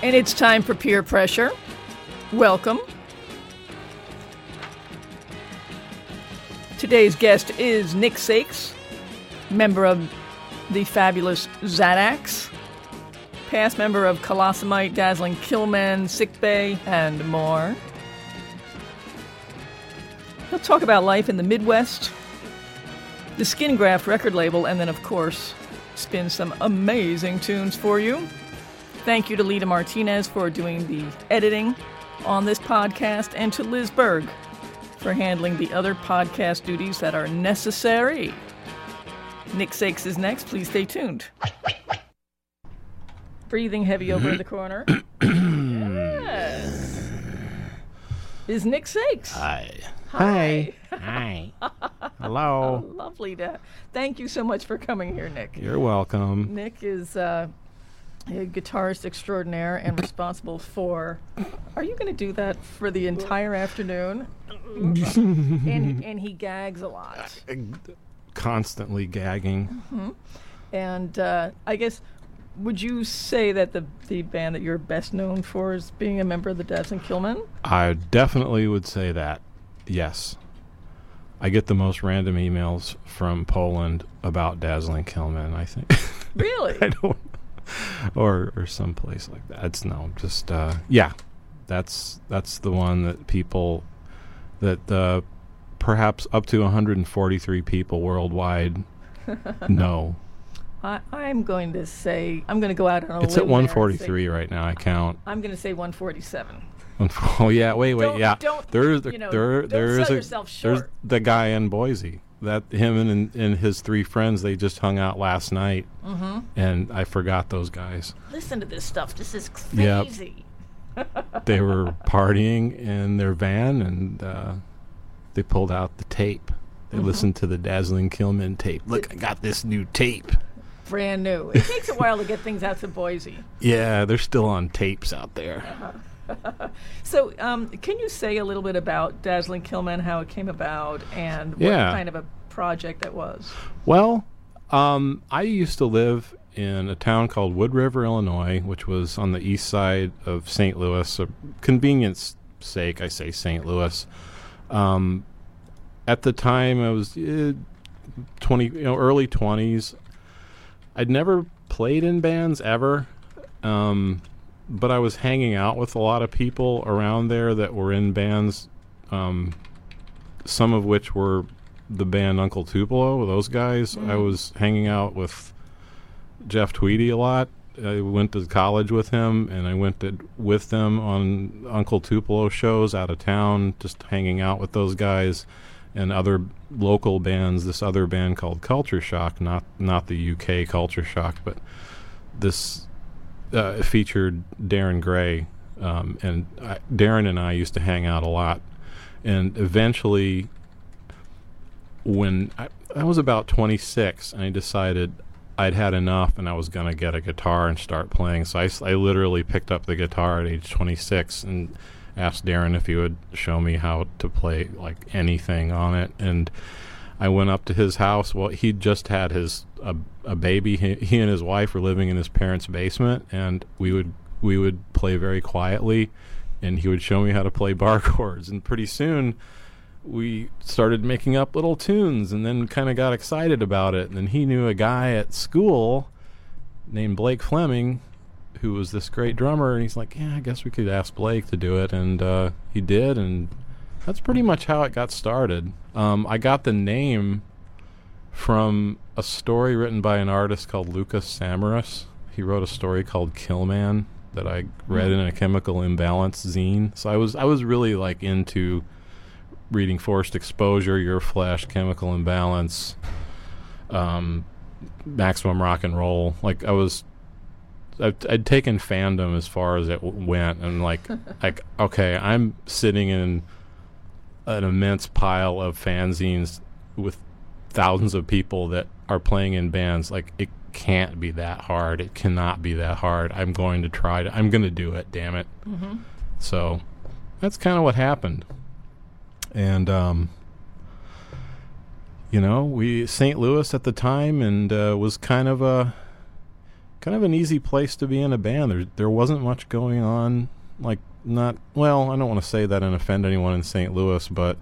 And it's time for peer pressure. Welcome. Today's guest is Nick Sakes, member of the fabulous Xaddax, past member of Colossamite, Dazzling Killmen, Sick Bay, and more. He'll talk about life in the Midwest, the Skin Graft record label, and then, of course, spin some amazing tunes for you. Thank you to Lita Martinez for doing the editing on this podcast, and to Liz Berg for handling the other podcast duties that are necessary. Nick Sakes is next. Please stay tuned. Breathing heavy over in the corner. yes. Is Nick Sakes. Hi. Hi. Hi. Hello. Lovely to. Thank you so much for coming here, Nick. You're welcome. Nick is uh, a guitarist extraordinaire and responsible for. Are you going to do that for the entire afternoon? Mm-hmm. and, and he gags a lot. Uh, constantly gagging. Mm-hmm. And uh, I guess, would you say that the the band that you're best known for is being a member of the Dazzling Killmen? I definitely would say that. Yes. I get the most random emails from Poland about Dazzling Killmen, I think. Really? I don't or or someplace like that. It's no, just uh yeah. That's that's the one that people that uh perhaps up to 143 people worldwide know. I, I'm going to say I'm going to go out on a It's at limb there and say- 143 right now. I count. I'm going to say 147. Oh yeah, wait, wait, Don't- yeah. don't, There's the, you know, there there sell a there's the guy in Boise that him and and his three friends they just hung out last night, mm-hmm. and I forgot those guys. Listen to this stuff. This is Yep. crazy. They were partying in their van and uh, they pulled out the tape. They Mm-hmm. listened to the Dazzling Killmen tape. Look, I got this new tape. Brand new. It takes a while to get things out to Boise. Yeah, they're still on tapes out there. So, um, can you say a little bit about Dazzling Killmen, how it came about, and what Yeah. kind of a project that was? Well, um, I used to live in a town called Wood River, Illinois, which was on the east side of St. Louis. So, convenience sake, I say St. Louis. Um, at the time, I was uh, twenty, you know, early twenties. I'd never played in bands ever, um, but I was hanging out with a lot of people around there that were in bands. Um, some of which were the band Uncle Tupelo, those guys. I was hanging out with Jeff Tweedy a lot. I went to college with him, and I went to, with them on Uncle Tupelo shows out of town, just hanging out with those guys and other local bands. This other band called Culture Shock, not not the UK Culture Shock, but this uh, featured Darin Gray, um, and I, Darin and I used to hang out a lot. And eventually, when I, I was about 26, and I decided I'd had enough, and I was gonna get a guitar and start playing. So I literally picked up the guitar at age 26 and asked Darin if he would show me how to play like anything on it, and I went up to his house. Well, he just had his a, a baby. He, he and his wife were living in his parents' basement, and we would we would play very quietly, and he would show me how to play bar chords. And pretty soon, we started making up little tunes, and then kind of got excited about it. And then he knew a guy at school named Blake Fleming, who was this great drummer, and he's like, "Yeah, I guess we could ask Blake to do it," and uh, he did, and that's pretty much how it got started. Um, I got the name from a story written by an artist called Lucas Samaras. He wrote a story called Killman that I read in a chemical imbalance zine. So I was I was really like into reading Forced Exposure, Your Flesh, Chemical Imbalance, um, Maximum Rock and Roll. Like I was I'd, I'd taken fandom as far as it w- went, and like, like okay, I'm sitting in an immense pile of fanzines with thousands of people that are playing in bands. Like, it can't be that hard. It cannot be that hard. I'm going to try to. I'm going to do it. Damn it. So that's kind of what happened, and um, you know, we St. Louis at the time, and uh, was kind of a kind of an easy place to be in a band. There there wasn't much going on. Like not well, I don't want to say that and offend anyone in St. Louis, but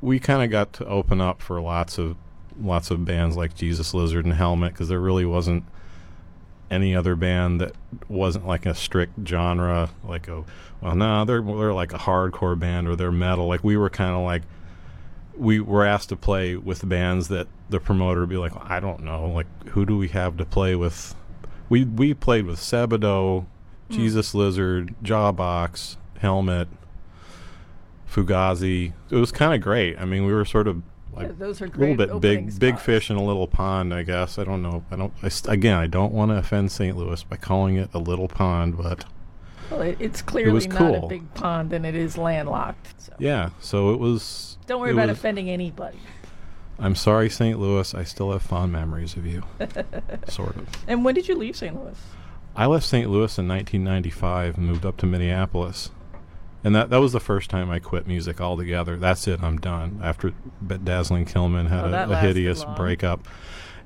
we kind of got to open up for lots of lots of bands like Jesus Lizard and Helmet because there really wasn't any other band that wasn't like a strict genre like a well no they're they're like a hardcore band or they're metal like we were kind of like we were asked to play with bands that the promoter would be like I don't know like who do we have to play with we we played with Sebadoh, Hmm. Jesus Lizard, Jawbox, Helmet, Fugazi. It was kind of great. I mean, we were sort of like Yeah, those are a little bit big big fish in a little pond, I guess. I don't know. I don't. I st- again, I don't want to offend St. Louis by calling it a little pond, but Well, it, it's clearly was not a big pond and it is landlocked. So yeah. So it was. don't worry about was- offending anybody. I'm sorry, St. Louis. I still have fond memories of you. sort of. And when did you leave St. Louis? I left St. Louis in 1995 and moved up to Minneapolis. And that, that was the first time I quit music altogether. That's it. I'm done. After Dazzling Killmen had Oh, a, a hideous long. breakup.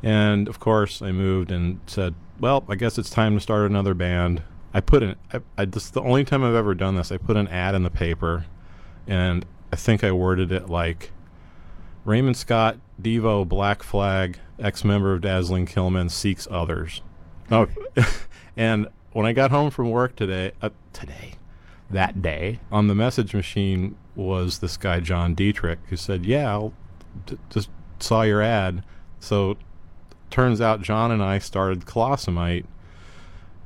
And of course, I moved and said, well, I guess it's time to start another band. I put an, I, I just, the only time I've ever done this, I put an ad in the paper and I think I worded it like Raymond Scott, Devo, Black Flag, ex member of Dazzling Killmen, seeks others. Oh, and when I got home from work today, uh, today, that day, on the message machine was this guy John Dietrich who said, "Yeah, I'll d- just saw your ad." So, turns out John and I started Colossamite,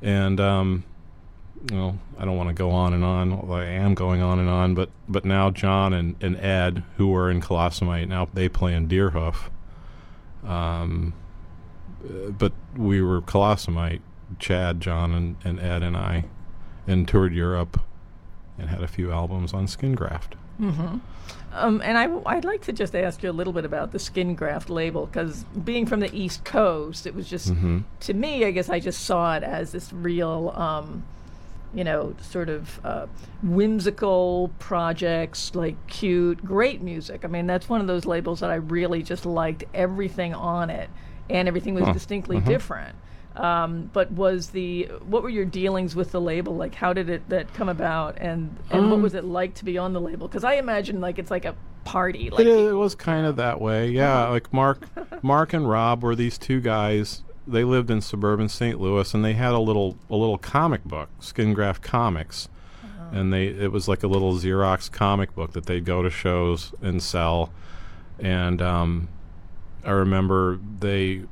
and um, well, I don't want to go on and on. although I am going on and on, but but now John and, and Ed, who were in Colossamite, now they play in Deerhoof. Um, uh, but we were Colossamite, Chad, John, and, and Ed and I, and toured Europe, and had a few albums on Skin Graft. Mm-hmm. Um, and I, would like to just ask you a little bit about the Skin Graft label because being from the East Coast, it was just Mm-hmm. to me. I guess I just saw it as this real, um, you know, sort of uh, whimsical projects, like cute, great music. I mean, that's one of those labels that I really just liked everything on it, and everything was Huh. distinctly Mhm. different. Um, but was the what were your dealings with the label like? How did it that come about, and and what Um, was it like to be on the label? Because I imagine like it's like a party. Like It, it was kind of that way, yeah. Like Mark, Mark and Rob were these two guys. They lived in suburban St. Louis, and they had a little a little comic book, Skin Graft Comics, and they it was like a little Xerox comic book that they'd go to shows and sell. And um, I remember they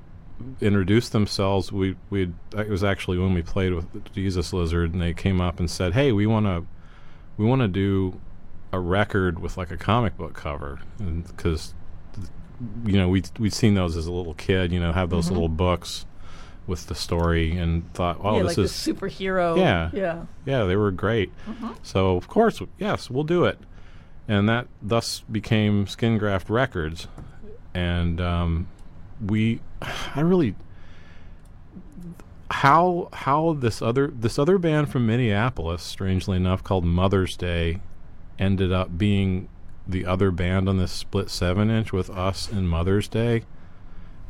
introduced themselves. We we it was actually when we played with Jesus Lizard, and they came up and said, "Hey, we want to we want to do a record with like a comic book cover because you know we'd we'd seen those as a little kid you know have those little books with the story and thought oh Mm-hmm. yeah, this like is superhero. Yeah. yeah. yeah they were great so of course yes we'll do it and that thus became skin graft records and um, we i really how how this other this other band from minneapolis strangely enough called mother's day ended up being the other band on this split seven inch with us and mother's day.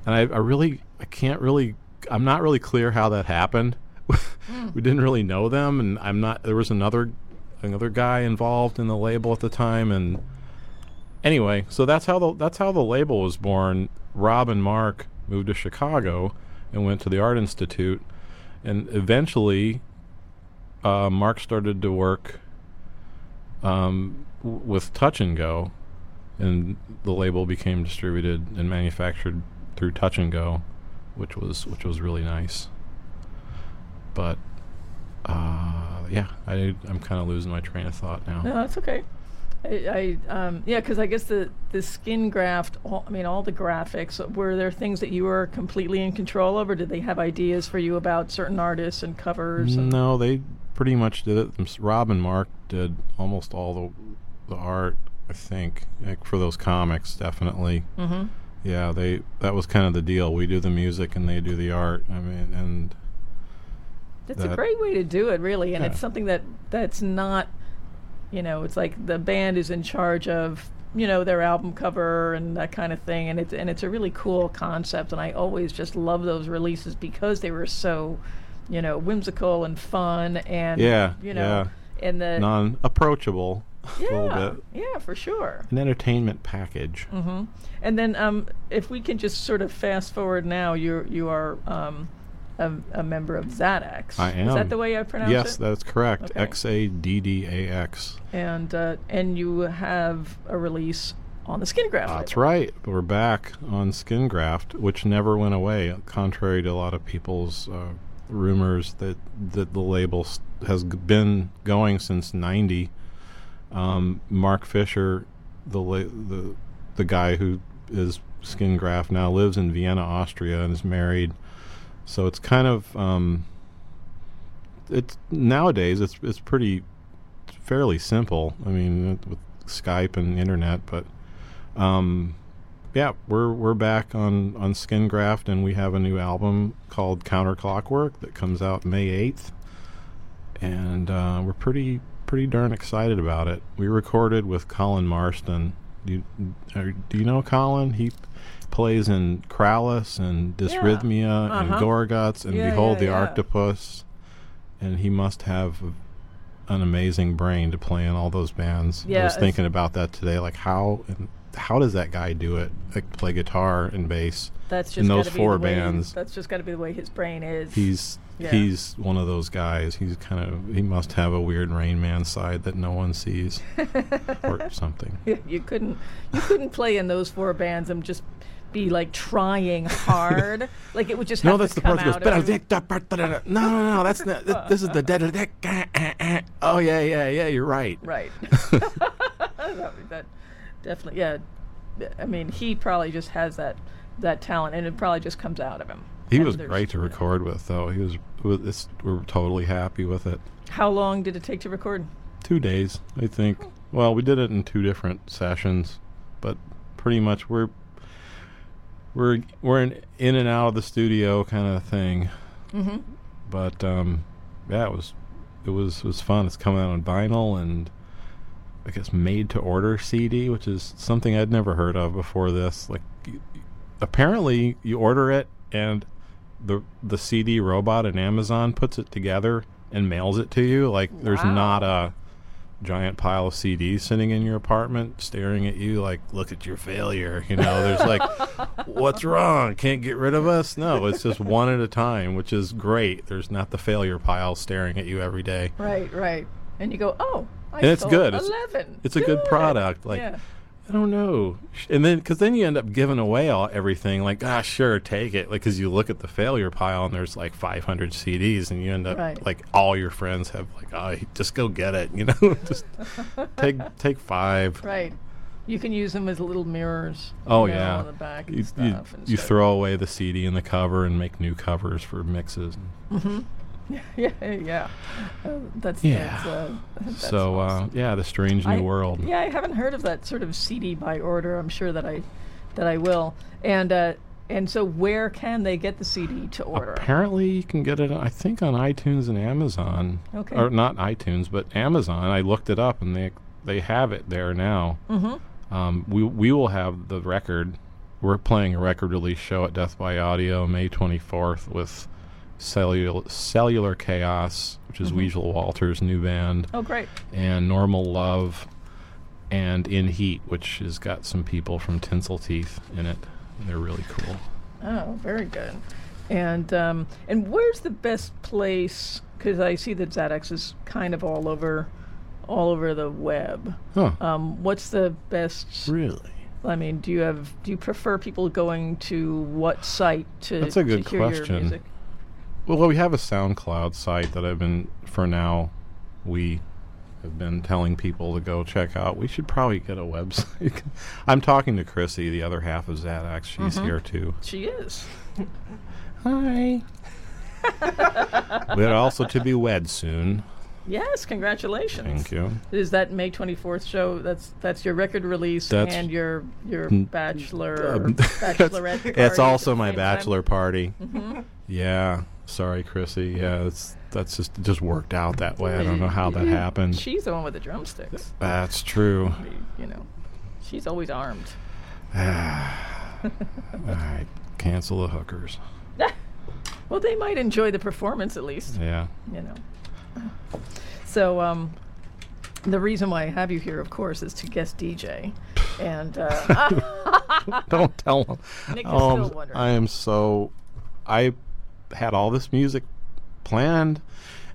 And I, I really i can't really i'm not really clear how that happened. Hmm. We didn't really know them and i'm not there was another another guy involved in the label at the time and anyway so that's how the that's how the label was born. Rob and mark moved to chicago and went to the art institute and eventually uh, mark started to work um, w- with touch and go and the label became distributed and manufactured through touch and go which was which was really nice but uh, yeah, I I'm kind of losing my train of thought now. No, that's okay. I, I um, yeah, because I guess the the skin graft. All, I mean, all the graphics. Were there things that you were completely in control of, or did they have ideas for you about certain artists and covers? And No, they pretty much did it. Rob and Mark did almost all the the art. I think like for those comics, definitely. Mhm. Yeah, they that was kind of the deal. We do the music and they do the art. I mean, and It's a great way to do it, really, and Yeah. it's something that that's not, you know, it's like the band is in charge of, you know, their album cover and that kind of thing, and it's and it's a really cool concept, and I always just love those releases because they were so, you know, whimsical and fun, and Yeah, you know, and the non approachable a little yeah, bit. yeah, for sure. An entertainment package. hmm And then, um, if we can just sort of fast forward now, you you are um, a, a member of Xaddax. I am. Is that the way I pronounce yes, it? Yes, that's correct. Okay. X A D D A X. and uh, and you have a release on the Skin Graft. That's right. We're back on Skin Graft, which never went away, contrary to a lot of people's uh, rumors that that the label has been going since '90. Um, Mark Fischer, the la- the the guy who is Skin Graft now, lives in Vienna, Austria, and is married. So it's kind of um, it's nowadays it's it's pretty fairly simple. I mean, with Skype and internet, but um, yeah, we're we're back on on Skin Graft, and we have a new album called Counterclockwork that comes out May eighth, and uh, we're pretty pretty darn excited about it. We recorded with Colin Marston. Do you, do you know Colin? He plays in Krallice and Dysrhythmia and Uh-huh. Gorguts and Yeah, Behold yeah, the yeah. Arctopus, and he must have an amazing brain to play in all those bands. I Yeah, was thinking about that today. Like how and how does that guy do it? Like play guitar and bass. That's just in those four bands. That's just got to be the way his brain is. He's Yeah. he's one of those guys. He's kind of he must have a weird Rain Man side that no one sees or something. you couldn't you couldn't play in those four bands and just be like trying hard. like it would just have No, that's to the part that goes. No, no, no. That's not. th- This is the dead. ah, ah. Oh yeah, yeah, yeah. You're right. Right. that, that definitely, yeah. I mean, he probably just has that that talent, and it probably just comes out of him. He And was great to record with, though. He was. It's, we're totally happy with it. How long did it take to record? Two days, I think. Well, we did it in two different sessions, but pretty much we're we're we're in, in and out of the studio kind of thing. Mm-hmm. But um, yeah, it was it was it was fun. It's coming out on vinyl and I guess made to order CD, which is something I'd never heard of before this. Like apparently you order it and the the CD robot in Amazon puts it together and mails it to you. Like there's Wow. not a giant pile of CDs sitting in your apartment staring at you like look at your failure you know there's like what's wrong can't get rid of us no it's just one at a time which is great there's not the failure pile staring at you every day Right, right. And you go, oh, I And it's good. It's- Eleven. it's a good product, like- yeah. I don't know and then because then you end up giving away all everything like ah sure take it like because you look at the failure pile and there's like 500 cds and you end up Right. like all your friends have like oh just go get it you know just take take five right. You can use them as little mirrors. Oh you know, yeah, on the back you, you, you throw away the CD and the cover and make new covers for mixes. yeah, yeah. Uh, that's Yeah. That's, uh, that's so awesome. uh, yeah, the strange new I- world. Yeah, I haven't heard of that sort of CD by order. I'm sure that I that I will. And uh, and so where can they get the CD to order? Apparently, you can get it. I think on iTunes and Amazon. Okay. Or not iTunes, but Amazon. I looked it up and they they have it there now. Mm-hmm. Um, we we will have the record. We're playing a record release show at Death by Audio May 24th with Cellular, Cellular Chaos, which is Mhm. Weasel Walters' new band. Oh, great. and Normal Love and In Heat, which has got some people from Tinsel Teeth in it. They're really cool. Oh, very good. And um, and where's the best place? Because I see that Xaddax is kind of all over, all over the web. Huh. Um, what's the best? Really? I mean, do you have? Do you prefer people going to what site to? That's a good to hear Your question. music? Well, we have a SoundCloud site that I've been, for now, we have been telling people to go check out. We should probably get a website. I'm talking to Chrissy, the other half of Xaddax. She's Mhm. here too. She is. Hi. We're also to be wed soon. Yes, congratulations. Thank you. Is that May twenty fourth show? That's that's your record release That's- and your your bachelor Um, bachelorette. it's also my same time? bachelor party. Mm-hmm. Yeah, sorry, Chrissy. Yeah, it's that's just it just worked out that way. I don't know how that happened. She's the one with the drumsticks. That's true. You know, she's always armed. All right, cancel the hookers. Well, they might enjoy the performance at least. Yeah. You know. So, um, the reason why I have you here, of course, is to guest DJ, and uh, Don't tell them. Um. I am so. I had all this music planned,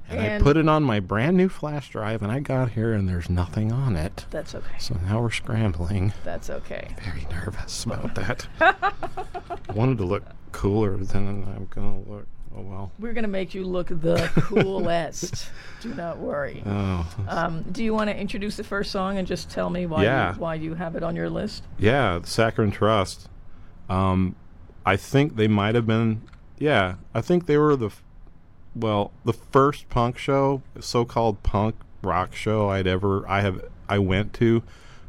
and, And- I put it on my brand new flash drive, and I got here, and there's nothing on it. that's okay. So now we're scrambling. That's okay. Very nervous about that. Wanted to look cooler than I'm gonna look. Oh well. We're gonna make you look the coolest. Do not worry. Oh. Um, do you want to introduce the first song and just tell me why Yeah. you, why you have it on your list? Yeah, Saccharine Trust. Um, I think they might have been. Yeah, I think they were the, well, the first punk show, so-called punk rock show I'd ever I have I went to,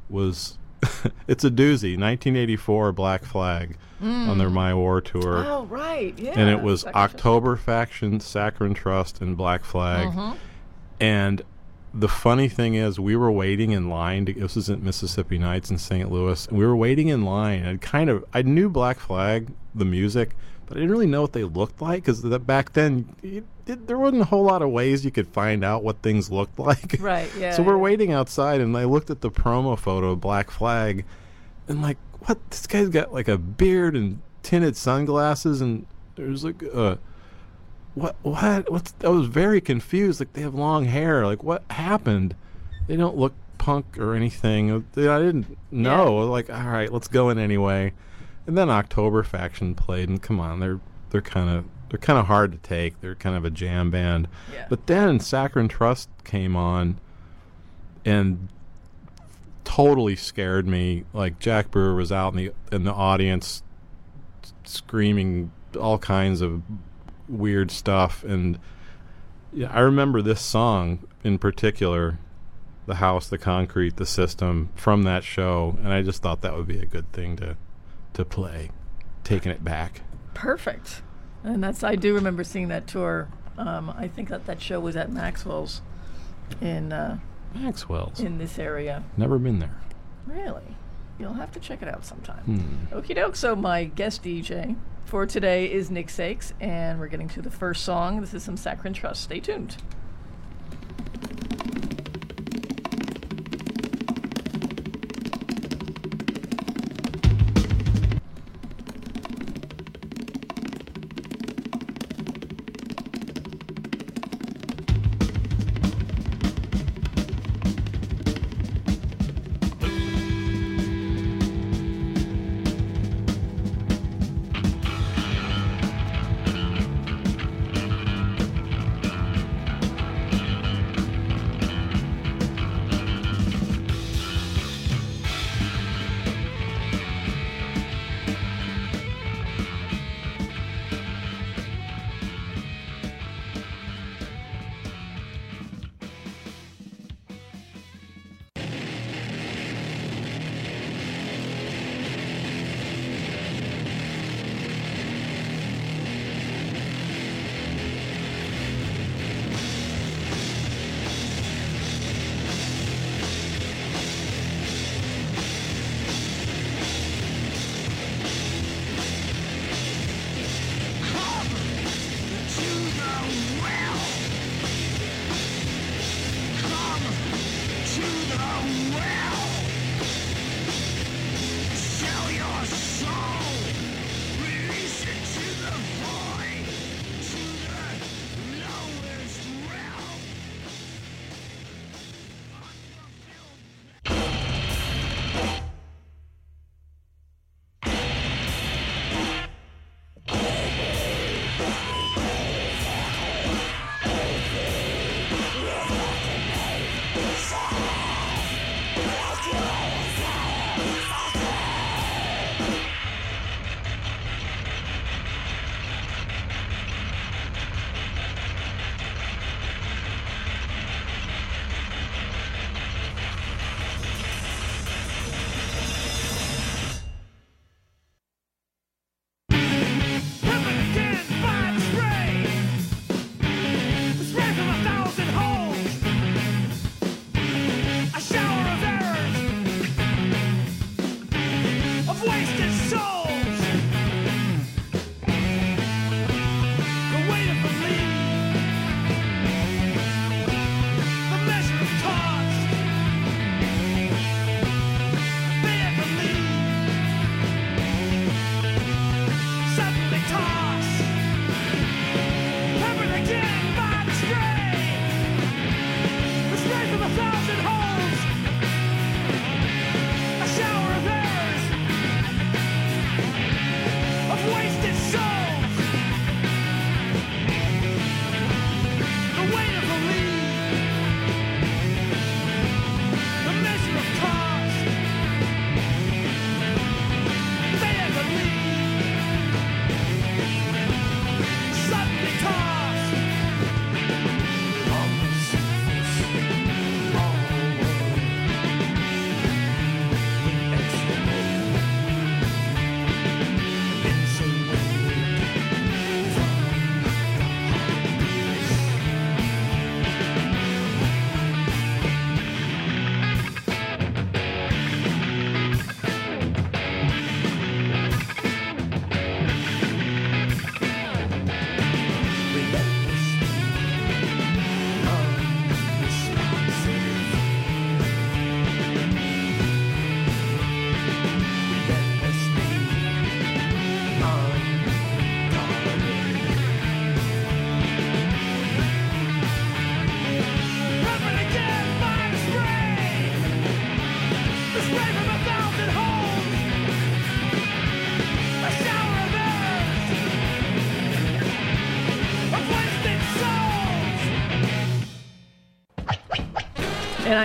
was, it's a doozy. 1984 Black Flag on their My War tour, Oh right, yeah. and it was. October Faction, Saccharine Trust, and Black Flag. Mm-hmm. And the funny thing is, we were waiting in line. To, this isn't Mississippi Nights in St. Louis. We were waiting in line, and kind of, I knew Black Flag, the music, but I didn't really know what they looked like because back then, it, it, there wasn't a whole lot of ways you could find out what things looked like. Right, yeah, so we're yeah. waiting outside, and I looked at the promo photo of Black Flag, and like, what? This guy's got like a beard and tinted sunglasses, and there's like a what what what's I was very confused. Like they have long hair. Like what happened? They don't look punk or anything. I didn't know. Like all right, let's go in anyway. And then October Faction played, and come on, they're they're kind of they're kind of hard to take. They're kind of a jam band. Yeah. But then Saccharine Trust came on, and totally scared me. Like Jack Brewer was out in the in the audience screaming all kinds of weird stuff and yeah, I remember this song in particular the house the concrete the system from that show and I just thought that would be a good thing to to play taking it back Perfect. And that's I do remember seeing that tour. Um, I think that that show was at Maxwell's in uh, Maxwell's in this area. never been there Really, you'll have to check it out sometime. Hmm. Okie doke. So my guest DJ for today is Nick Sakes, and we're getting to the first song. This is some Saccharine Trust. Stay tuned.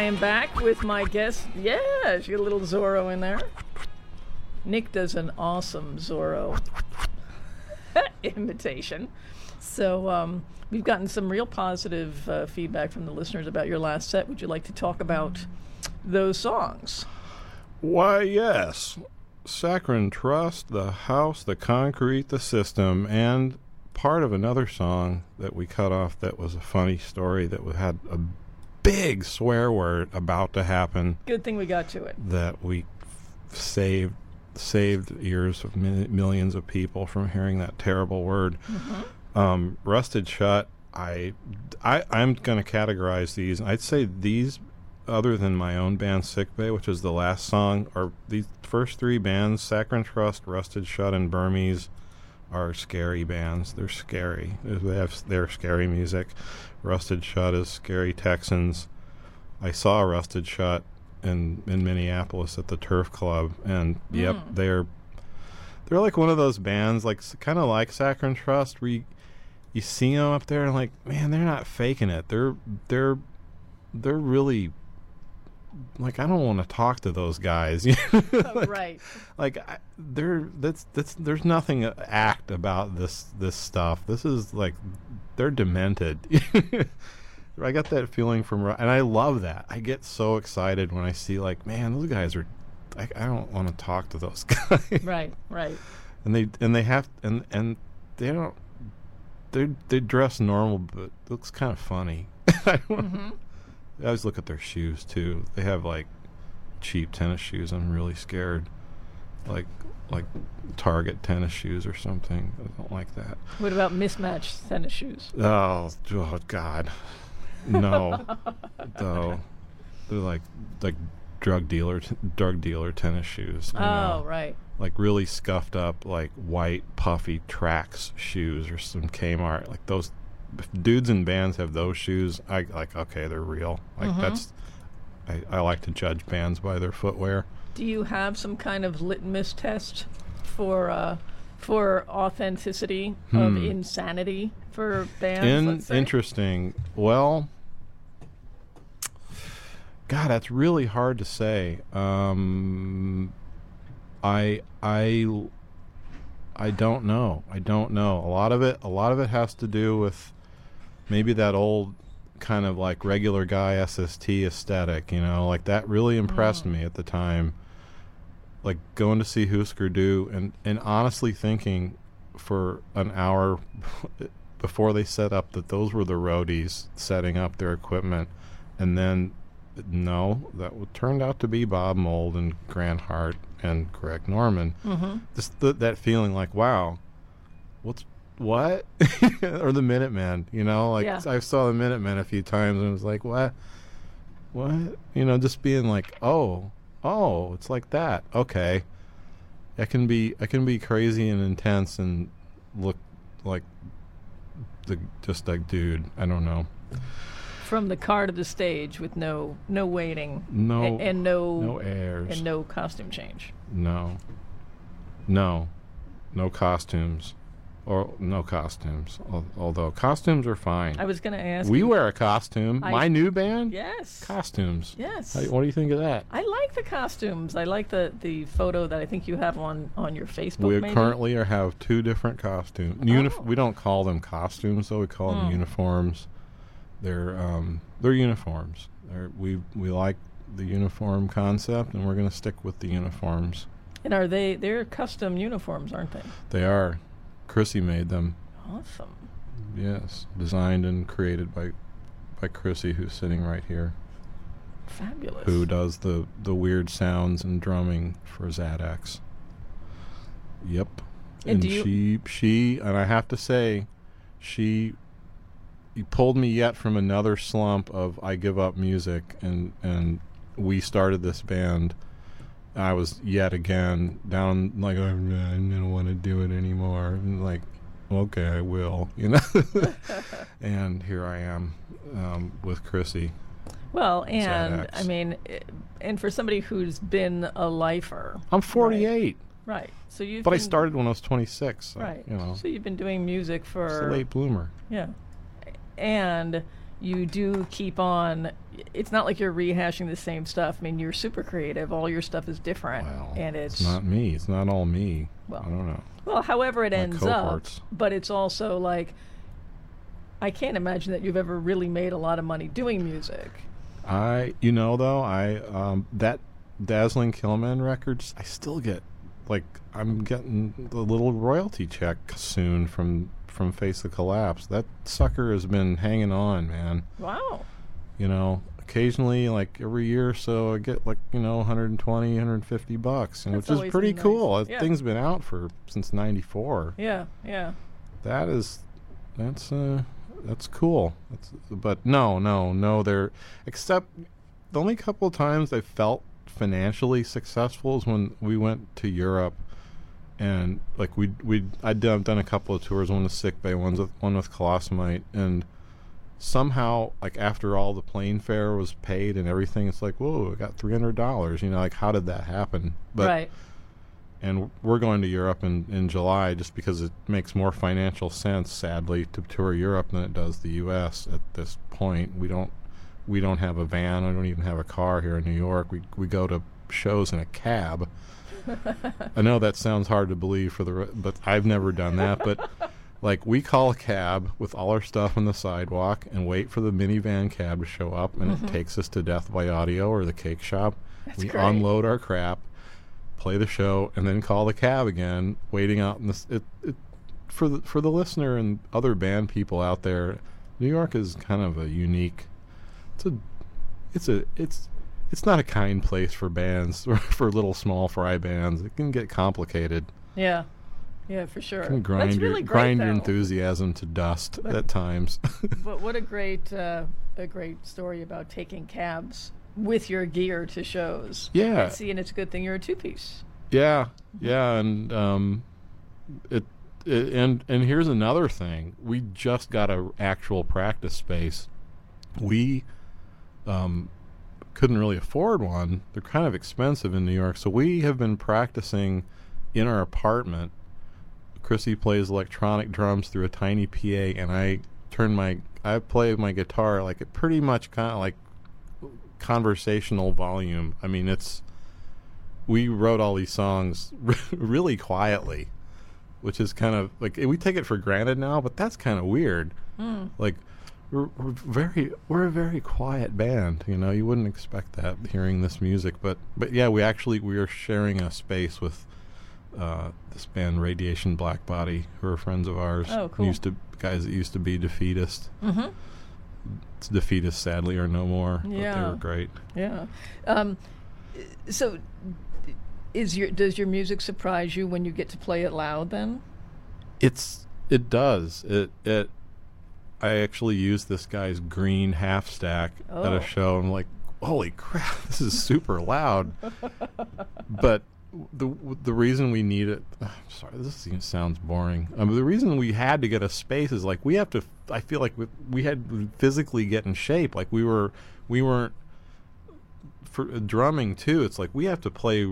Am back with my guest. Yeah, she got a little Zorro in there. Nick does an awesome Zorro imitation. So um, we've gotten some real positive uh, feedback from the listeners about your last set. Would you like to talk about those songs? Why, yes. Saccharine Trust, the house, the concrete, the system, and part of another song that we cut off that was a funny story that had a big swear word about to happen Good thing we got to it. that we saved saved ears of mi- millions of people from hearing that terrible word. Um, rusted shut. I, I I'm going to categorize these. I'd say these, other than my own band Sick Bay, which is the last song, are these first three bands, Saccharine Trust, Rusted Shut, and Burmese, are scary bands. They're scary. They have their scary music. Rusted Shut is scary Texans. I saw Rusted Shut in in Minneapolis at the Turf Club, and yep, they're they're like one of those bands, like kind of like Saccharine Trust, where you, you see them up there and like, man, they're not faking it. They're they're they're really like I don't want to talk to those guys. Oh, right. like I, they're that's that's there's nothing uh, act about this this stuff. This is like they're demented. I got that feeling from, and I love that. I get so excited when I see like, man, those guys are. I, I don't want to talk to those guys. Right, right. and they and they have and and they don't. They they dress normal, but it looks kind of funny. I, don't- mm-hmm. I always look at their shoes too. They have like cheap tennis shoes. I'm really scared, like like Target tennis shoes or something. I don't like that. What about mismatched tennis shoes? Oh, oh God, no, no. They're like like drug dealer t- drug dealer tennis shoes. you oh, know? Oh, right. like really scuffed up, like white puffy tracks shoes or some Kmart. Like those if dudes in bands have those shoes. I like okay, they're real. Like mm-hmm. that's. I, I like to judge bands by their footwear. Do you have some kind of litmus test for uh, for authenticity of insanity for bands? In, interesting. Well, God, that's really hard to say. Um, I I I don't know. I don't know. A lot of it. A lot of it has to do with maybe that old kind of like regular guy SST aesthetic. You know, like that really impressed me at the time. Like going to see Husker Du and and honestly thinking for an hour before they set up that those were the roadies setting up their equipment, and then no, that turned out to be Bob Mould and Grant Hart and Greg Norton. Mm-hmm. Just th- that feeling like, wow, what's what? or the Minutemen, you know, like Yeah. I saw the Minutemen a few times and was like, what? What? You know, just being like, oh, oh, it's like that. Okay. I can be I can be crazy and intense and look like the just like dude. I don't know. from the car to the stage with no no waiting No a- and no, no airs. and no costume change. No. No. No costumes. Or no costumes. Al- Although costumes are fine. I was going to ask. we you- wear a costume. I- My new band? Yes. Costumes. Yes. How- what do you think of that? I like the costumes. I like the, the photo that I think you have on, on your Facebook. we maybe? currently are, have two different costumes. Unif- Oh. We don't call them costumes, though. We call them Hmm. uniforms. They're um, they're uniforms. They're, we we like the uniform concept, and we're going to stick with the uniforms. And are they? They're custom uniforms, aren't they? They are. Chrissy made them. Awesome. Yes, designed and created by by Chrissy, who's sitting right here, Fabulous. who does the the weird sounds and drumming for Xaddax? Yep, And you- she she and I have to say, she you pulled me yet from another slump of I give up music and and we started this band. I was yet again down like I don't want to do it anymore. And like, okay, I will, you know. and here I am um, with Chrissy. Well, and I mean, and for somebody who's been a lifer, I'm 48, right? So you've. but I started when I was 26. So, Right. You know, So you've been doing music for late bloomer. yeah, and you do keep on. It's not like you're rehashing the same stuff. I mean, you're super creative. All your stuff is different, Well, and it's, it's not me. It's not all me. Well, I don't know. well, however it My ends cohorts. up. But it's also like I can't imagine that you've ever really made a lot of money doing music. I, you know, though, I um, that Dazzling Killmen records, I still get like I'm getting the little royalty check soon from from Face of Collapse. That sucker has been hanging on, man. Wow. You know, occasionally, like every year or so, I get like you know 120, 150 bucks, and which is pretty nice. cool. That Yeah. thing's been out for since '94. Yeah. Yeah. That is, that's uh, that's cool. That's, but no, no, no. They're except the only couple of times I felt financially successful is when we went to Europe, and like we we I'd done, done a couple of tours, one with Sick Bay, one's with one with Colossamite, and somehow like after all the plane fare was paid and everything, it's like whoa, I got three hundred dollars. You know, like how did that happen? But right. and we're going to Europe in, in July just because it makes more financial sense, sadly, to tour Europe than it does the U.S. At this point, we don't we don't have a van. I don't even have a car here in New York. We we go to shows in a cab. I know that sounds hard to believe for the, but I've never done that. But like we call a cab with all our stuff on the sidewalk and wait for the minivan cab to show up, and it mm-hmm. takes us to Death by Audio or the Cake Shop. we great. unload our crap, play the show, and then call the cab again, waiting out in this. It, it for the for the listener and other band people out there. New York is kind of a unique. It's a, it's a it's it's not a kind place for bands for little small fry bands. It can get complicated. Yeah. Yeah, for sure. Grind That's your really great, grind your enthusiasm to dust at times. But what a great uh, a great story about taking cabs with your gear to shows. Yeah. And see, and it's a good thing you're a two piece. Yeah, yeah, and um, it, it and and here's another thing: we just got a actual practice space. We um, couldn't really afford one; they're kind of expensive in New York. So we have been practicing in our apartment. Chrissy plays electronic drums through a tiny PA, and I turn my I play my guitar like it pretty much kind of like conversational volume. I mean, it's we wrote all these songs really quietly, which is kind of like we take it for granted now, but that's kind of weird. Hmm. Like we're, we're very we're a very quiet band, you know. You wouldn't expect that hearing this music, but but yeah, we actually we are sharing a space with uh, this band Radiation Black Body, who are friends of ours. Oh, cool. Used to guys that used to be Defeatist. Mm-hmm. Defeatist sadly are no more, but they were great. Yeah. Um, so, is your does your music surprise you when you get to play it loud? Then. It's it does it it. I actually used this guy's green half stack at Oh. a show. I'm like, holy crap, this is super loud. but the the reason we need it, I'm sorry, this seems- sounds boring. Um, the reason we had to get a space is like we have to. I feel like we, we had to physically get in shape. Like we were we weren't for uh, drumming too. It's like we have to play.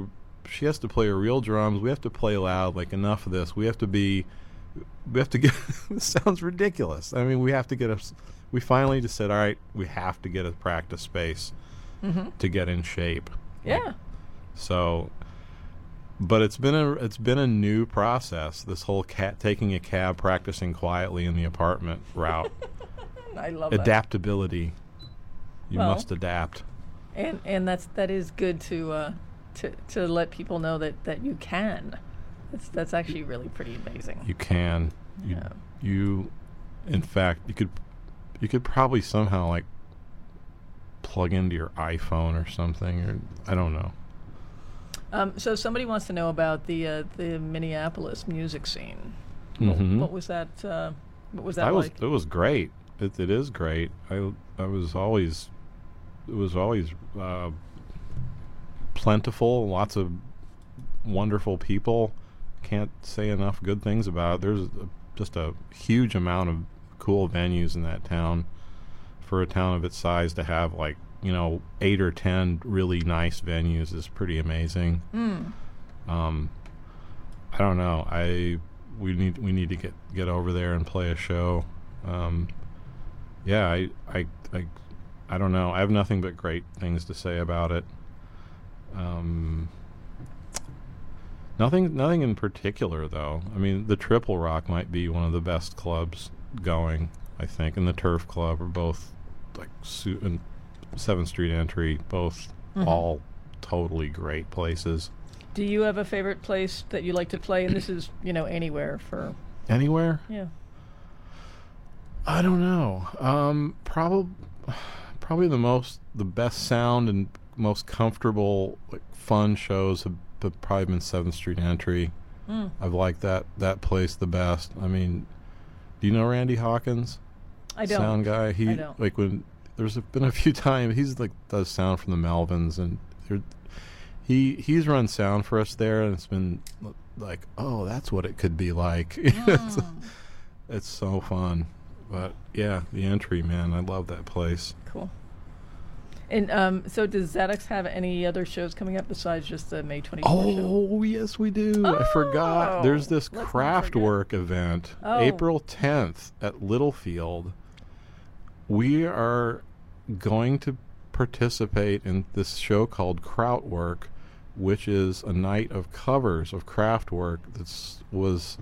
She has to play her real drums. We have to play loud. Like enough of this. We have to be. We have to get. this sounds ridiculous. I mean, we have to get a. We finally just said, all right, we have to get a practice space to get in shape. Yeah. So, but it's been a it's been a new process. This whole cat taking a cab, practicing quietly in the apartment route, I love that. adaptability. You Well- must adapt. And and that's that is good to uh, to to let people know that that you can. That's that's actually really pretty amazing. You can. You, Yeah. you, in fact, you could you could probably somehow like plug into your iPhone or something, or I don't know. Um, so somebody wants to know about the uh, the Minneapolis music scene. What, Mhm. what was that? Uh, what was that I was like? it was great. It, it is great. I I was always it was always uh, plentiful. Lots of wonderful people. Can't say enough good things about it. There's a, just a huge amount of cool venues in that town. For a town of its size to have like you know eight or ten really nice venues is pretty amazing. Um, I don't know. I we need we need to get get over there and play a show. Um, yeah, I, I, I, I don't know. I have nothing but great things to say about it. Um, nothing, nothing in particular though. I mean, the Triple Rock might be one of the best clubs going. I think, and the Turf Club are both like su- and Seventh Street Entry, both Mhm. all totally great places. Do you have a favorite place that you like to play? And this is, you know, anywhere for Anywhere? yeah. I don't know. Um, probably, probably the most, the best sound and most comfortable, like fun shows have, have probably been Seventh Street Entry. Mm. I've liked that that place the best. I mean, do you know Randy Hawkins? I don't. Sound guy. He I don't. like when there's been a few times he's like does sound from the Melvins and he he's run sound for us there and it's been like oh that's what it could be like. it's, Mm. it's so fun. But yeah, the entry man, I love that place. Cool. And um, so, does Xaddax have any other shows coming up besides just the May 24th show? Oh yes, we do. I forgot. There's Oh, this let's craft work event, Oh. April 10th at Littlefield. We are going to participate in this show called Krautwork, which is a night of covers of Kraftwerk that was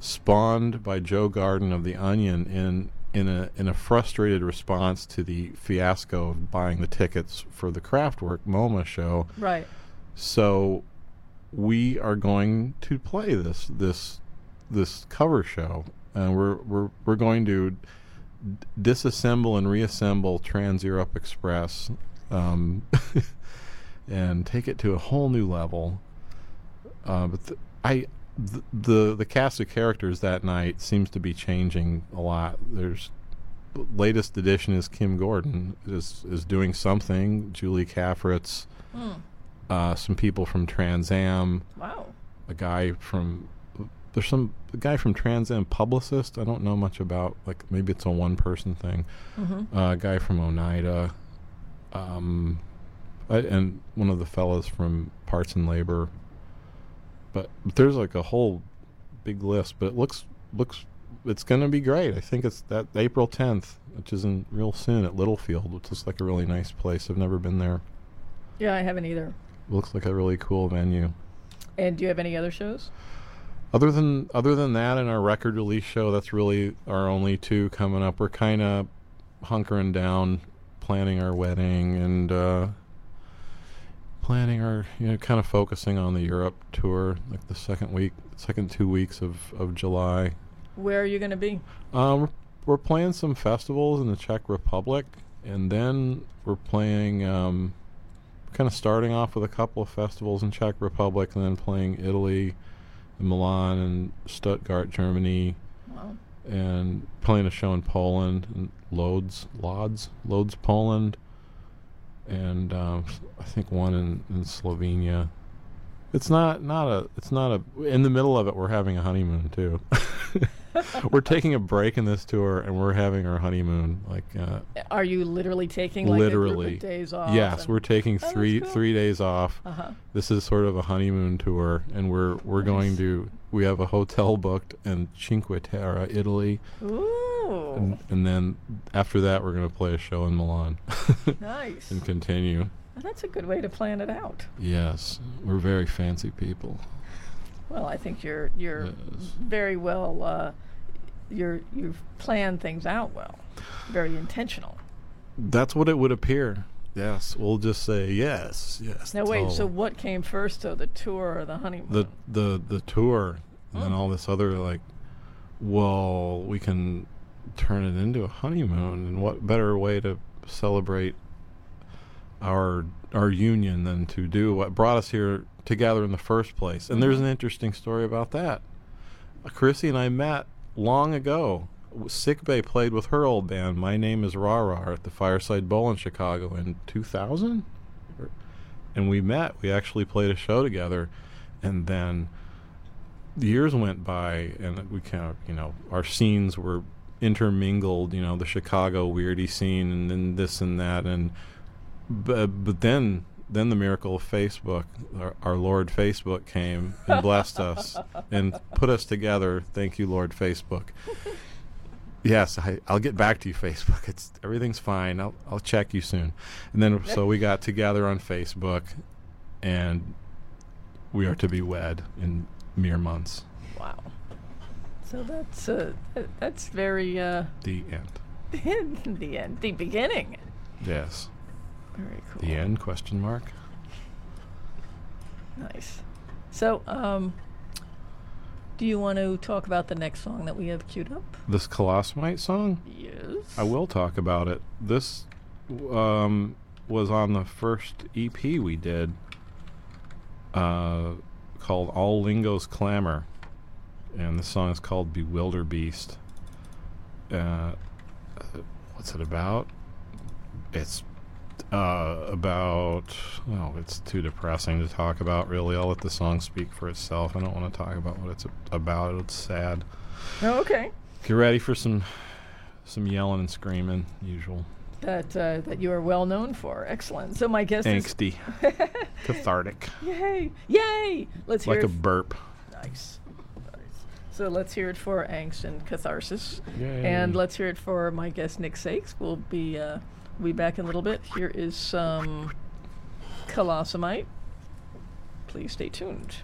spawned by Joe Garden of the Onion in in a in a frustrated response to the fiasco of buying the tickets for the Kraftwerk MoMA show. Right. So we are going to play this this this cover show, and we're we're we're going to disassemble and reassemble Trans Europe Express, um, and take it to a whole new level. Uh, but th- I. th- The the cast of characters that night seems to be changing a lot. There's the latest edition is Kim Gordon is is doing something. Julie Cafritz, Mm. uh, some people from Trans Am, Wow. a guy from there's some a guy from Trans Am Publicist. I don't know much about like maybe it's a one person thing. Mm-hmm. Uh, a guy from Oneida, um, I, and one of the fellows from Parts and Labor. But, but there's like a whole big list. But it looks looks it's gonna be great. I think it's that April 10th, which is in real soon at Littlefield, which is like a really nice place. I've never been there. Yeah, I haven't either. Looks like a really cool venue. And do you have any other shows? Other than other than that, and our record release show, that's really our only two coming up. We're kind of hunkering down, planning our wedding, and uh, planning our you know kind of focusing on the Europe tour, like the second week, second two weeks of of July. Where are you going to be? Um, we're, playing some festivals in the Czech Republic, and then we're playing. Um, kind of starting off with a couple of festivals in Czech Republic, and then playing Italy, Milan, and Stuttgart, Germany, Wow. and playing a show in Poland, and Lodz, Lodz, Lodz, Poland, and um, I think one in, in Slovenia. It's not not a. It's not a. In the middle of it, we're having a honeymoon too. we're taking a break in this tour, and we're having our honeymoon. Like, uh, Are you literally taking like a Literally. days off? yes, we're taking that's three cool. three days off. Uh-huh. This is sort of a honeymoon tour, and we're we're going to. We have a hotel booked in Cinque Terre, Italy, Ooh. and, and then after that, we're going to play a show in Milan nice. and continue. Well, that's a good way to plan it out. Yes, we're very fancy people. Well, I think you're you're Yes. very well. Uh, you're you've planned things out well. Very intentional. That's what it would appear. Yes, we'll just say yes, yes. Now wait. all. So what came first, though, the tour or the honeymoon? the the the tour, and then Oh. all this other like, well, we can turn it into a honeymoon, and what better way to celebrate our our union than to do what brought us here together in the first place? And there's mm-hmm. an interesting story about that. Chrissy and I met long ago. Sicbay played with her old band. My name is Ra Ra at the Fireside Bowl in Chicago in 2000, and we met. We actually played a show together, and then years went by, and we kind of, you know, our scenes were intermingled. You know, the Chicago weirdy scene, and then this and that, and but but then then the miracle of Facebook, our, our Lord Facebook came and blessed us and put us together. Thank you, Lord Facebook. Yes, I, I'll get back to you, Facebook. It's everything's fine. I'll I'll check you soon. And then so we got together on Facebook, and we are to be wed in mere months. Wow. So that's uh, th- that's very uh, The end. the end, the beginning. Yes. Very cool. The end? Question mark. Nice. So, um, do you want to talk about the next song that we have queued up? This Colossamite song. Yes. I will talk about it. This um, was on the first EP we did uh, called All Lingo's Clamor. And the song is called Bewilder Beast. Uh, what's it about? It's uh, about. Oh, it's too depressing to talk about, really. I'll let the song speak for itself. I don't want to talk about what it's about. It's sad. Oh, okay. Get ready for some some yelling and screaming, usual. That uh, that you are well known for. Excellent. So my guest Angsty. Cathartic. yay, yay. Let's hear Like a burp. nice. Nice. So let's hear it for angst and catharsis, Yay. and let's hear it for my guest Nick Sakes. We'll be uh, we'll be back in a little bit. Here is some colossamite. Please stay tuned.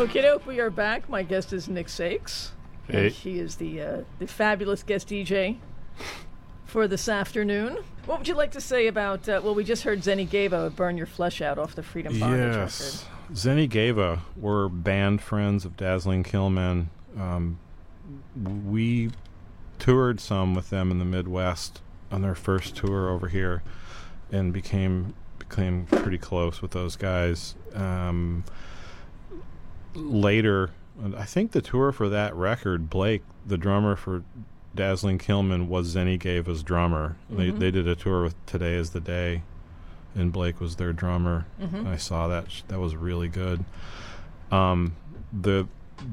Okay, doke, we are back. My guest is Nick Sakes. Hey. He is the uh, the fabulous guest DJ for this afternoon. What would you like to say about? Uh, well, we just heard Zeni Geva burn your flesh out off the Freedom Bondage Yes. Zeni Geva were band friends of Dazzling Killmen. Um, we toured some with them in the Midwest on their first tour over here and became became pretty close with those guys. Um, later, I think the tour for that record, Blake, the drummer for Dazzling Killmen, was Zeni Geva's drummer. They they did a tour with Today Is the Day, and Blake was their drummer. Mm-hmm. I saw that; that was really good. Um, the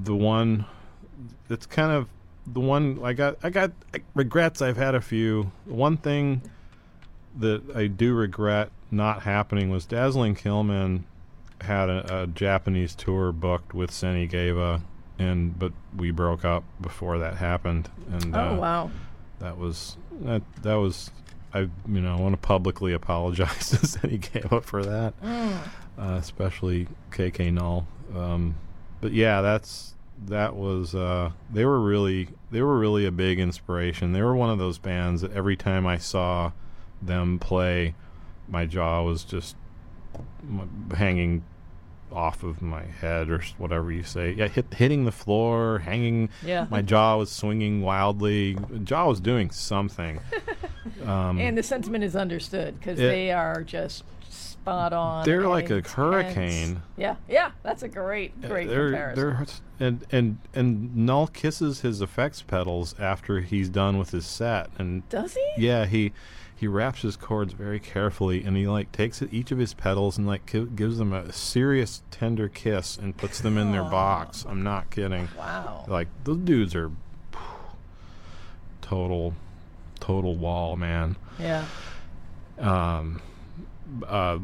the one that's kind of the one I got I got regrets. I've had a few. One thing that I do regret not happening was Dazzling Killmen had a, a Japanese tour booked with Zeni Geva, and but we broke up before that happened. And Oh uh, wow! that was that that was I you know I want to publicly apologize to Zeni Geva for that, Mm. uh, especially KK Null. Um, but yeah, that's that was uh, they were really they were really a big inspiration. They were one of those bands that every time I saw them play, my jaw was just hanging off of my head or whatever you say. Yeah, hit hitting the floor, hanging. Yeah. My jaw was swinging wildly. Jaw was doing something. um, and the sentiment is understood because they are just spot on. They're like a intense. hurricane. Yeah, yeah, that's a great, great they're, comparison. they're and and and Null kisses his effects pedals after he's done with his set, and Does he? yeah, he he wraps his chords very carefully, and he like takes each of his pedals and like gi- gives them a serious tender kiss and puts them in their box. I'm not kidding. Wow. Like those dudes are total, total wall, man. Yeah. Um, uh,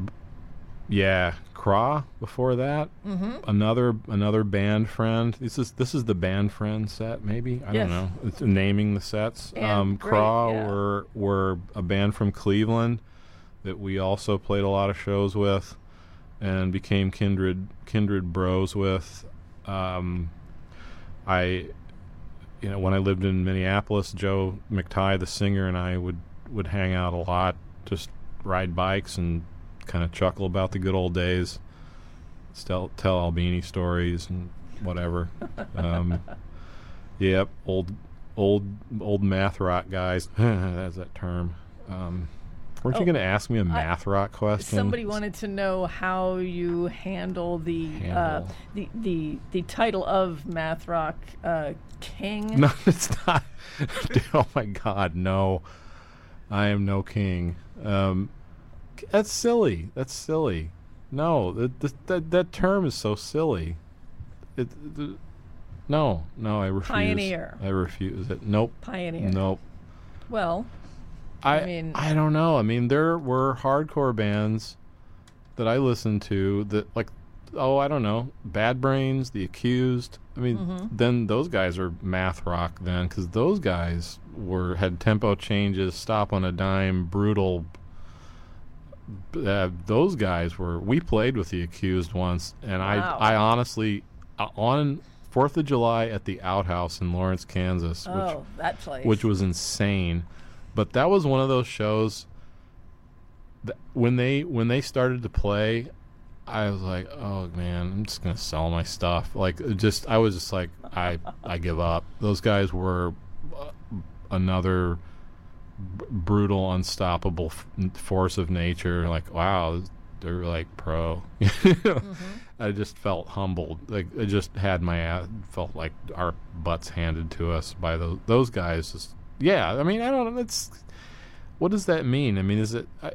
yeah, Craw before that. Mm-hmm. Another another band friend. This is this is the band friend set, maybe. I Yes. don't know. It's naming the sets. And um, Craw yeah. were were a band from Cleveland that we also played a lot of shows with, and became kindred kindred bros with. Um, I, you know, when I lived in Minneapolis, Joe McTighe, the singer, and I would would hang out a lot, just ride bikes and kind of chuckle about the good old days, tell tell Albini stories and whatever. um, yep, old old old math rock guys. That's that term. Um, weren't Oh, you going to ask me a math rock question? Somebody wanted to know how you handle the uh, the, the the title of math rock uh, king. No, it's not. oh my God, no! I am no king. Um, that's silly. That's silly. No, that that that, term is so silly. It, no, no, I refuse. Pioneer. I refuse it. Nope. Pioneer. Nope. Well, I, I mean- I don't know. I mean, there were hardcore bands that I listened to that, like, oh, I don't know, Bad Brains, The Accused. I mean, Mm-hmm. then those guys are math rock then, because those guys were had tempo changes, stop on a dime, brutal. Uh, those guys were. We played with The Accused once, and Wow. I, I honestly, uh, on Fourth of July at the Outhouse in Lawrence, Kansas, which oh, that place. which was insane. But that was one of those shows that when they when they started to play, I was like, "Oh man, I'm just gonna sell my stuff." Like, just I was just like, I I give up. Those guys were uh, another b- brutal, unstoppable f- force of nature. Like, wow, they're like pro. Mm-hmm. I just felt humbled. Like, I just had my ass, felt like our butts handed to us by those those guys. Just yeah. I mean, I don't know. It's what does that mean? I mean, is it? I,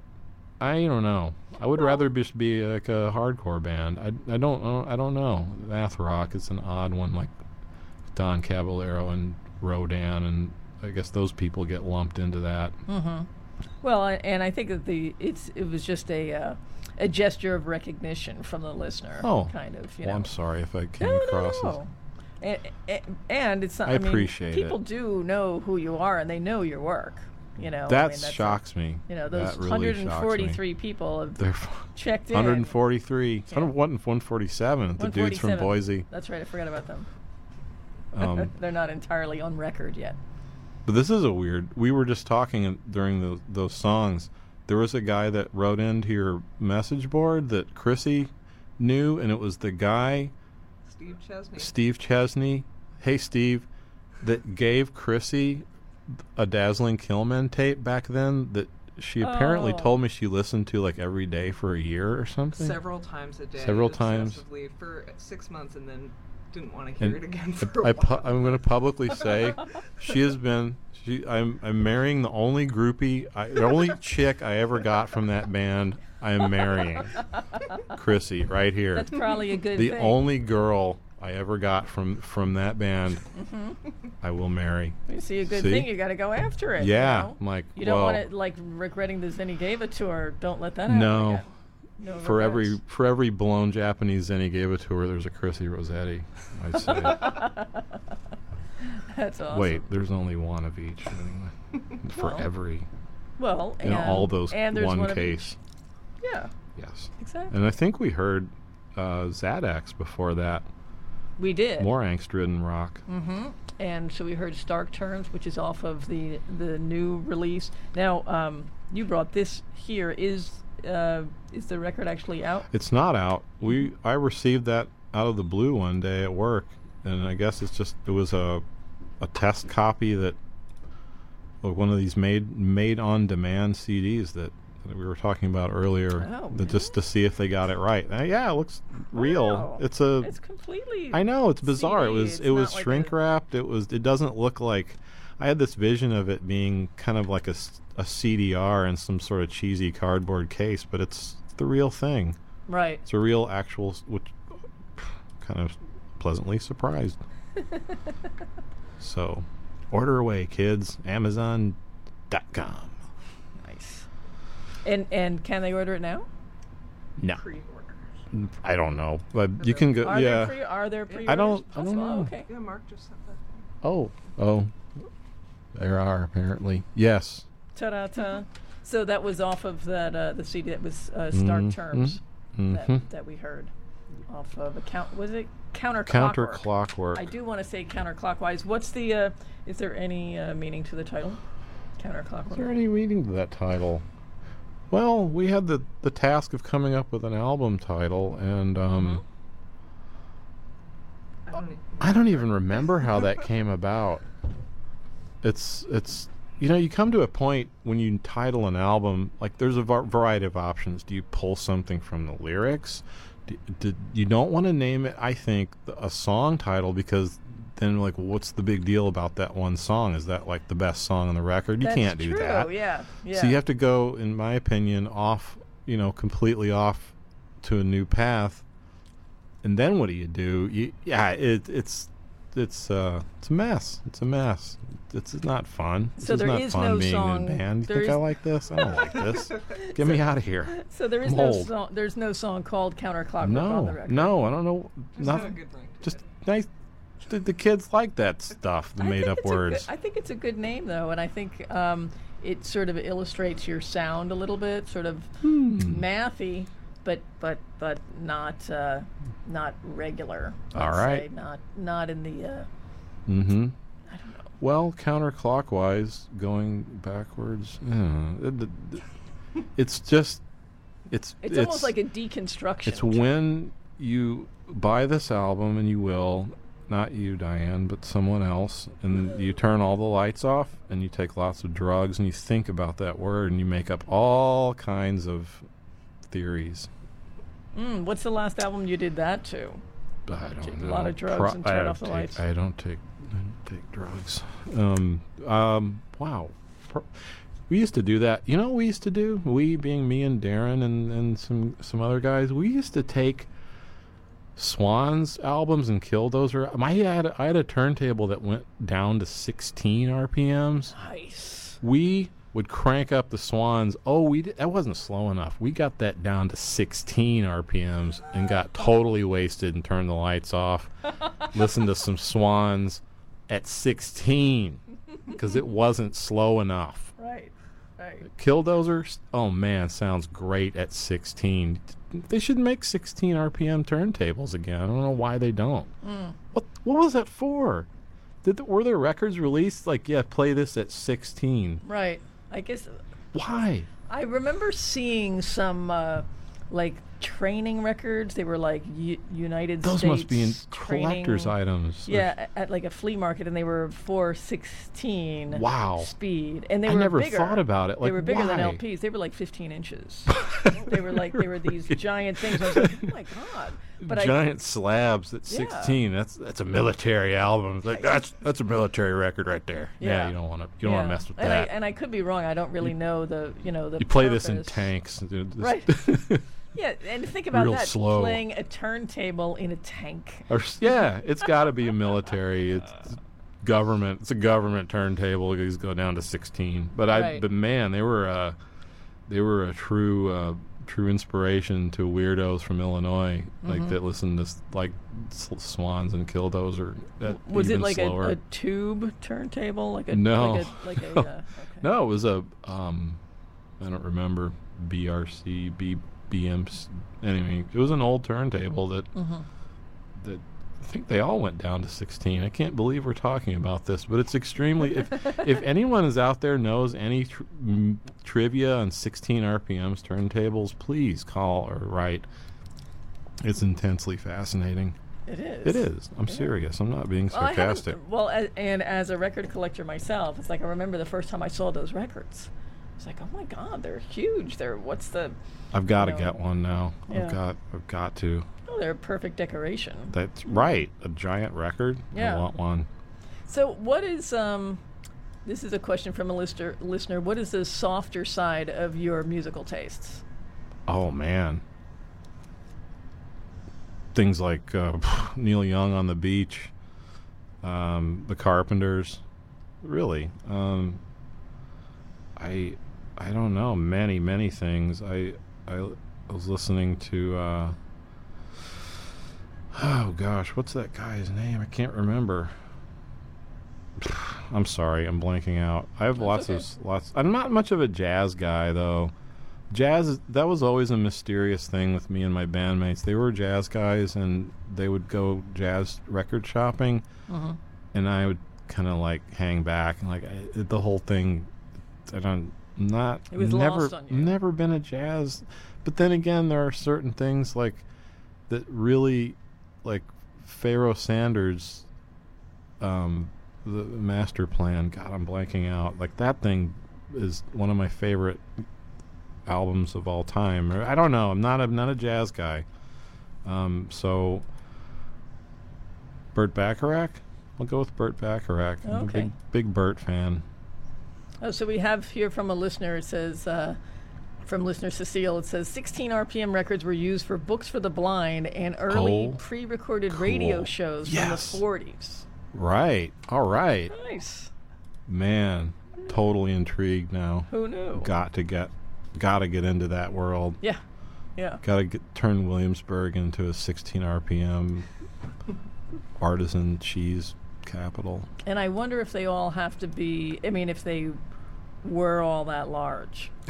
I don't know. I would rather just be like a hardcore band. I, I don't know. I don't know. Math rock is an odd one, like Don Caballero and Rodan, and I guess those people get lumped into that. well, I- and I think that the it's it was just a uh, a gesture of recognition from the listener. Oh. kind of. You Well, know. I'm sorry if I came No, across no, as no. And, and, and it's not. I I, mean, appreciate people it. do know who you are, and they know your work. You know, I that mean, that's shocks me. You know, those really 143 people have They're checked in. 143. It's 147. The dudes from Boise. That's right. I forgot about them. Um, They're not entirely on record yet. But this is a weird. We were just talking during the, those songs. There was a guy that wrote into your message board that Chrissy knew, and it was the guy Steve Chesney. Steve Chesney. Hey, Steve, that gave Chrissy a dazzling Killmen tape back then that she apparently Oh. told me she listened to like every day for a year or something. Several times a day. Several times. For six months and then didn't want to hear And it again for I a pu- while. I'm going to publicly say she has been. She, I'm, I'm marrying the only groupie, I, the only chick I ever got from that band. I am marrying Chrissy right here. That's probably a good the thing. only girl I ever got from from that band. Mm-hmm. I will marry. you see a good See? thing, you got to go after it. you Yeah, know? I'm like, You don't whoa. want it like regretting the Zeni Geva tour. Don't let that happen. No. again. No For every for every blown Japanese Zeni Geva tour, there's a Chrissy Rossetti. I'd say. That's awesome. Wait, there's only one of each anyway. For Well, every Well, in and, all those and one one case. Yeah, Yes. exactly. And I think we heard uh, Xaddax before that. we did. More angst-ridden rock. Mm-hmm. And so we heard Stark Terms, which is off of the the new release. Now, um, you brought this here. Is uh, is the record actually out? It's not out. We I received that out of the blue one day at work, and I guess it's just it was a a test copy that of one of these made made on demand CDs that, that we were talking about earlier, Oh, that just to see if they got it right. Uh, yeah, it looks real. Wow. It's a It's completely. I know it's bizarre. It was it's it was like shrink wrapped. It was it doesn't look like I had this vision of it being kind of like a, a CDR in some sort of cheesy cardboard case, but it's the real thing. Right. It's a real actual, which kind of pleasantly surprised. so, order away, kids. Amazon.com. Nice. And and can they order it now? No, Pre-orders. I don't know, but you can go. Are yeah. there pre? Are there pre? I don't- I don't know. Okay. Yeah, Mark just sent that. oh, oh, there are apparently. Yes. Ta-da ta. So that was off of that uh, the CD that was uh, Start Mhm, Terms mhm. that, that we heard off of a count. Was it counter Counter Clockwork? clockwork. I do want to say counterclockwise. What's the? Uh, is there any uh, meaning to the title? Counterclockwise. Is there any meaning to that title? Well, we had the the task of coming up with an album title, and um, I don't. I don't even remember how that came about. It's it's you know you come to a point when you title an album like there's a var- variety of options. Do you pull something from the lyrics? Do, do, you don't want to name it. I think a song title because then like what's the big deal about that one song? Is that like the best song on the record? You That's can't do true. that. Yeah. Yeah. So you have to go, in my opinion, off, you know, completely off to a new path. And then what do you do? You, yeah, it, it's it's uh it's a mess. It's a mess. It's not fun. So it's there not is fun no being song- in a band. You there think I like this? I don't like this. Get me out of here. So there is I'm no old. song. There's no song called counterclockwise on the record. no, I don't know. Just have a Nothing. good ring. Just nice. The, the kids like that stuff. The I made up it's a good- words. I think it's a good name though, and I think um, it sort of illustrates your sound a little bit, sort of Hmm. mathy, but but but not uh, not regular. All right. say. not not in the. Uh, Mm-hmm. I don't know. Well, counterclockwise, going backwards. it- it's just, it's It's, almost like a deconstruction. it's when you buy this album, and you will, not you, Diane, but someone else, and you turn all the lights off, and you take lots of drugs, and you think about that word, and you make up all kinds of theories. Mm, what's the last album you did that to? I don't Take a lot of drugs and I turn off the take- lights. I don't take I don't take drugs. Um, um, wow. Pro- We used to do that. You know what we used to do? We being me and Darin and, and some some other guys, we used to take Swans albums and kill those. Or I had a, I had a turntable that went down to 16 RPMs. Nice. We would crank up the Swans. Oh, we did, that wasn't slow enough. We got that down to 16 RPMs and got totally wasted and turned the lights off. Listened to some Swans at 16 because it wasn't slow enough. Right. Right. Killdozers, oh man, sounds great at 16. They should make 16 RPM turntables again. I don't know why they don't. Mm. What what was that for? Did the, were there records released like yeah, play this at 16? Right. I guess Why? I remember seeing some uh, like training records. They were like U- United Those States. must be in training- collector's items. Yeah, at like a flea market, and they were 416 Wow. speed, and they I were never bigger. thought about it. they were bigger than? LPs. They were like 15 inches. they were like they were these giant things. I was like, oh my god! But I, Giant slabs at Yeah. 16. That's that's a military album. Like that's that's a military record right there. Yeah, Yeah. you don't want to you don't want to mess with and that. I, and I could be wrong. I don't really know the you know the. you play this in tanks. dude. Right. Yeah, and think about Real that. slow. Playing a turntable in a tank. Or yeah, it's got to be a military. It's government. It's a government turntable. It's go down to 16. But I Right. but man, they were uh they were a true uh true inspiration to weirdos from Illinois like Mm-hmm. that listen to like Swans and Killdozer. That Was it like a, a tube turntable? Like a No. like a, like a uh, okay. No, it was a um I don't remember BRC B BMC anyway, it was an old turntable that Mm-hmm. that think they all went down to 16. I can't believe we're talking about this, but it's extremely. if if anyone is out there knows any tr- m- trivia on 16 RPMs turntables, please call or write. It's intensely fascinating. It is. It is. I'm serious. I'm not being sarcastic. well, and as a record collector myself, it's like I remember the first time I saw those records. It's like, oh my God, they're huge. They're what's the? I've got to know. get one now. Yeah. I've got. I've got to. Oh, they're a perfect decoration. That's right. A giant record. Yeah. I want one. So, what is um? This is a question from a listener. Listener, what is the softer side of your musical tastes? Oh man. Things like uh, Neil Young on the beach, um, the Carpenters, really. Um, I I don't know many many things. I I, I was listening to. Uh, oh gosh, what's that guy's name? I can't remember. I'm sorry, I'm blanking out. I have That's lots okay. of lots. I'm not much of a jazz guy though. Jazz that was always a mysterious thing with me and my bandmates. They were jazz guys and they would go jazz record shopping Mm-hmm. and I would kind of like hang back and like I, the whole thing. I don't not It was never lost on you. never been a jazz, but then again there are certain things like that really like Pharoah Sanders, um, the master plan. God, I'm blanking out. Like that thing is one of my favorite albums of all time. Or I don't know. I'm not a not a jazz guy. Um, so Burt Bacharach. I'll go with Burt Bacharach. I'm a Okay. big big Burt fan. Oh, so we have here from a listener. It says, uh, from listener Cecile, it says 16 RPM records were used for Books for the Blind and early Oh, pre recorded radio shows Yes. from the 40s. Right. All right. Nice. Man, totally intrigued now. Who knew? Got to get got to get into that world. Yeah. Yeah. Got to get, turn Williamsburg into a 16 RPM artisan cheese capital. And I wonder if they all have to be, I mean, if they were all that large.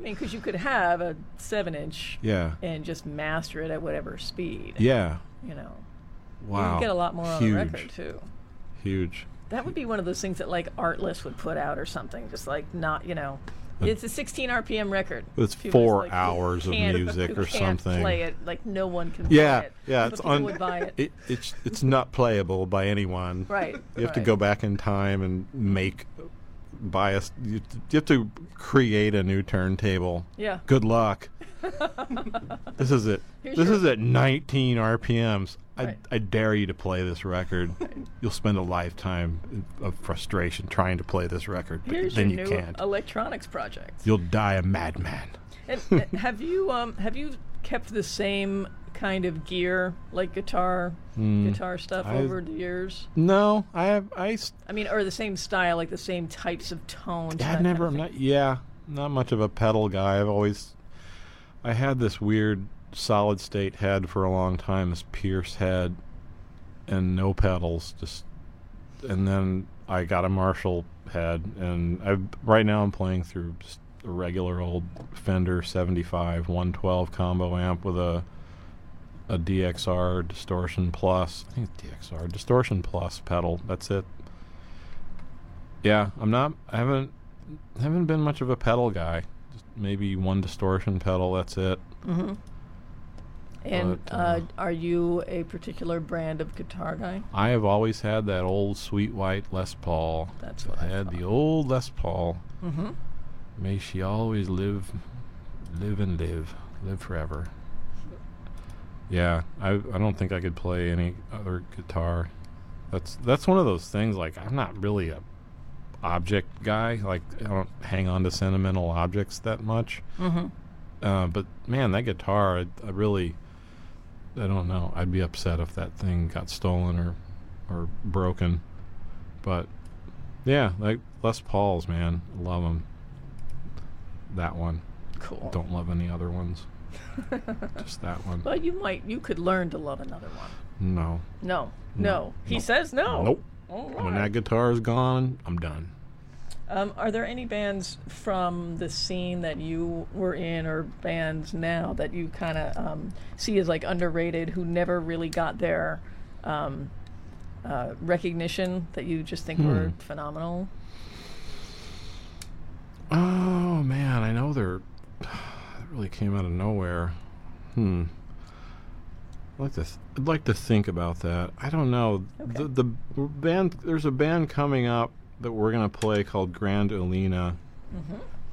I mean, because you could have a 7 inch Yeah. and just master it at whatever speed. Yeah. You know, Wow. you get a lot more on Huge. the record, too. Huge. That would be one of those things that like Artlist would put out or something. Just like not, you know, it's a 16 RPM record. It's People four like, hours of music or can't something. Play it like no one can. Yeah, play it. yeah, but it's un- would buy it. It, it's it's not playable by anyone. Right. You have to go back in time and make buy a s- you, you have to create a new turntable. Yeah. Good luck. this is it. Here's this your- is at 19 RPMs. I, Right. I dare you to play this record. You'll spend a lifetime of frustration trying to play this record, but Here's then you can't. electronics project. You'll die a madman. And uh, have you um have you kept the same kind of gear like guitar hmm. guitar stuff. I- over the years? No, I have I mean, or the same style, like the same types of tones. I've kind never, of I'm not, yeah, not much of a pedal guy. I've always, I had this weird solid state head for a long time, this Pierce head, and no pedals. Just, and then I got a Marshall head, and I right now I'm playing through just a regular old Fender 75 112 combo amp with a a MXR distortion plus. I think it's MXR distortion plus pedal. That's it. Yeah, I'm not. I haven't haven't been much of a pedal guy. Just maybe one distortion pedal. That's it. Mhm. And But, uh, uh, are you a particular brand of guitar guy? I have always had that old sweet white Les Paul. That's what I had thought. the old Les Paul. Mm-hmm. May she always live, live and live, live forever. Yeah, I I don't think I could play any other guitar. That's that's one of those things. Like I'm not really a object guy. Like I don't hang on to sentimental objects that much. Mm-hmm. Uh, but man, that guitar, I, I really, I don't know. I'd be upset if that thing got stolen or, or broken. But yeah, like Les Pauls, man, love them. That one, Cool. don't love any other ones. Just that one. Well, you might. You could learn to love another one. No. No. No. He No. says no. Nope. All When that guitar is gone, I'm done. Um, are there any bands from the scene that you were in, or bands now that you kind of um, see as like underrated, who never really got their um, uh, recognition that you just think were Hmm. phenomenal? Oh man, I know they're. That really came out of nowhere. Hmm. I'd like to. Th- I'd like to think about that. I don't know. Okay. The the band. There's a band coming up that we're gonna play called Grand Ulena.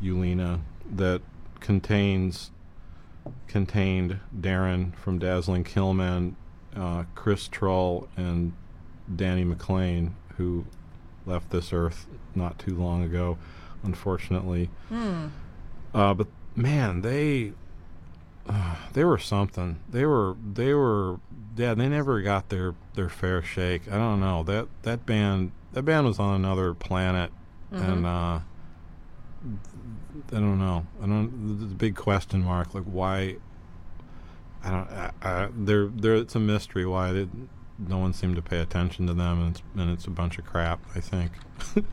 Ulena that contains contained Darin from Dazzling Killmen, uh, Chris Trull, and Danny McClain, who left this earth not too long ago, unfortunately. Hmm. Uh, but man, they uh, they were something. They were they were yeah. They never got their their fair shake. I don't know that that band that band was on another planet, and uh, I don't know. I don't. The big question mark, like why. I don't. I, I, they're they're. It's a mystery why they, no one seemed to pay attention to them, and it's and it's a bunch of crap. I think.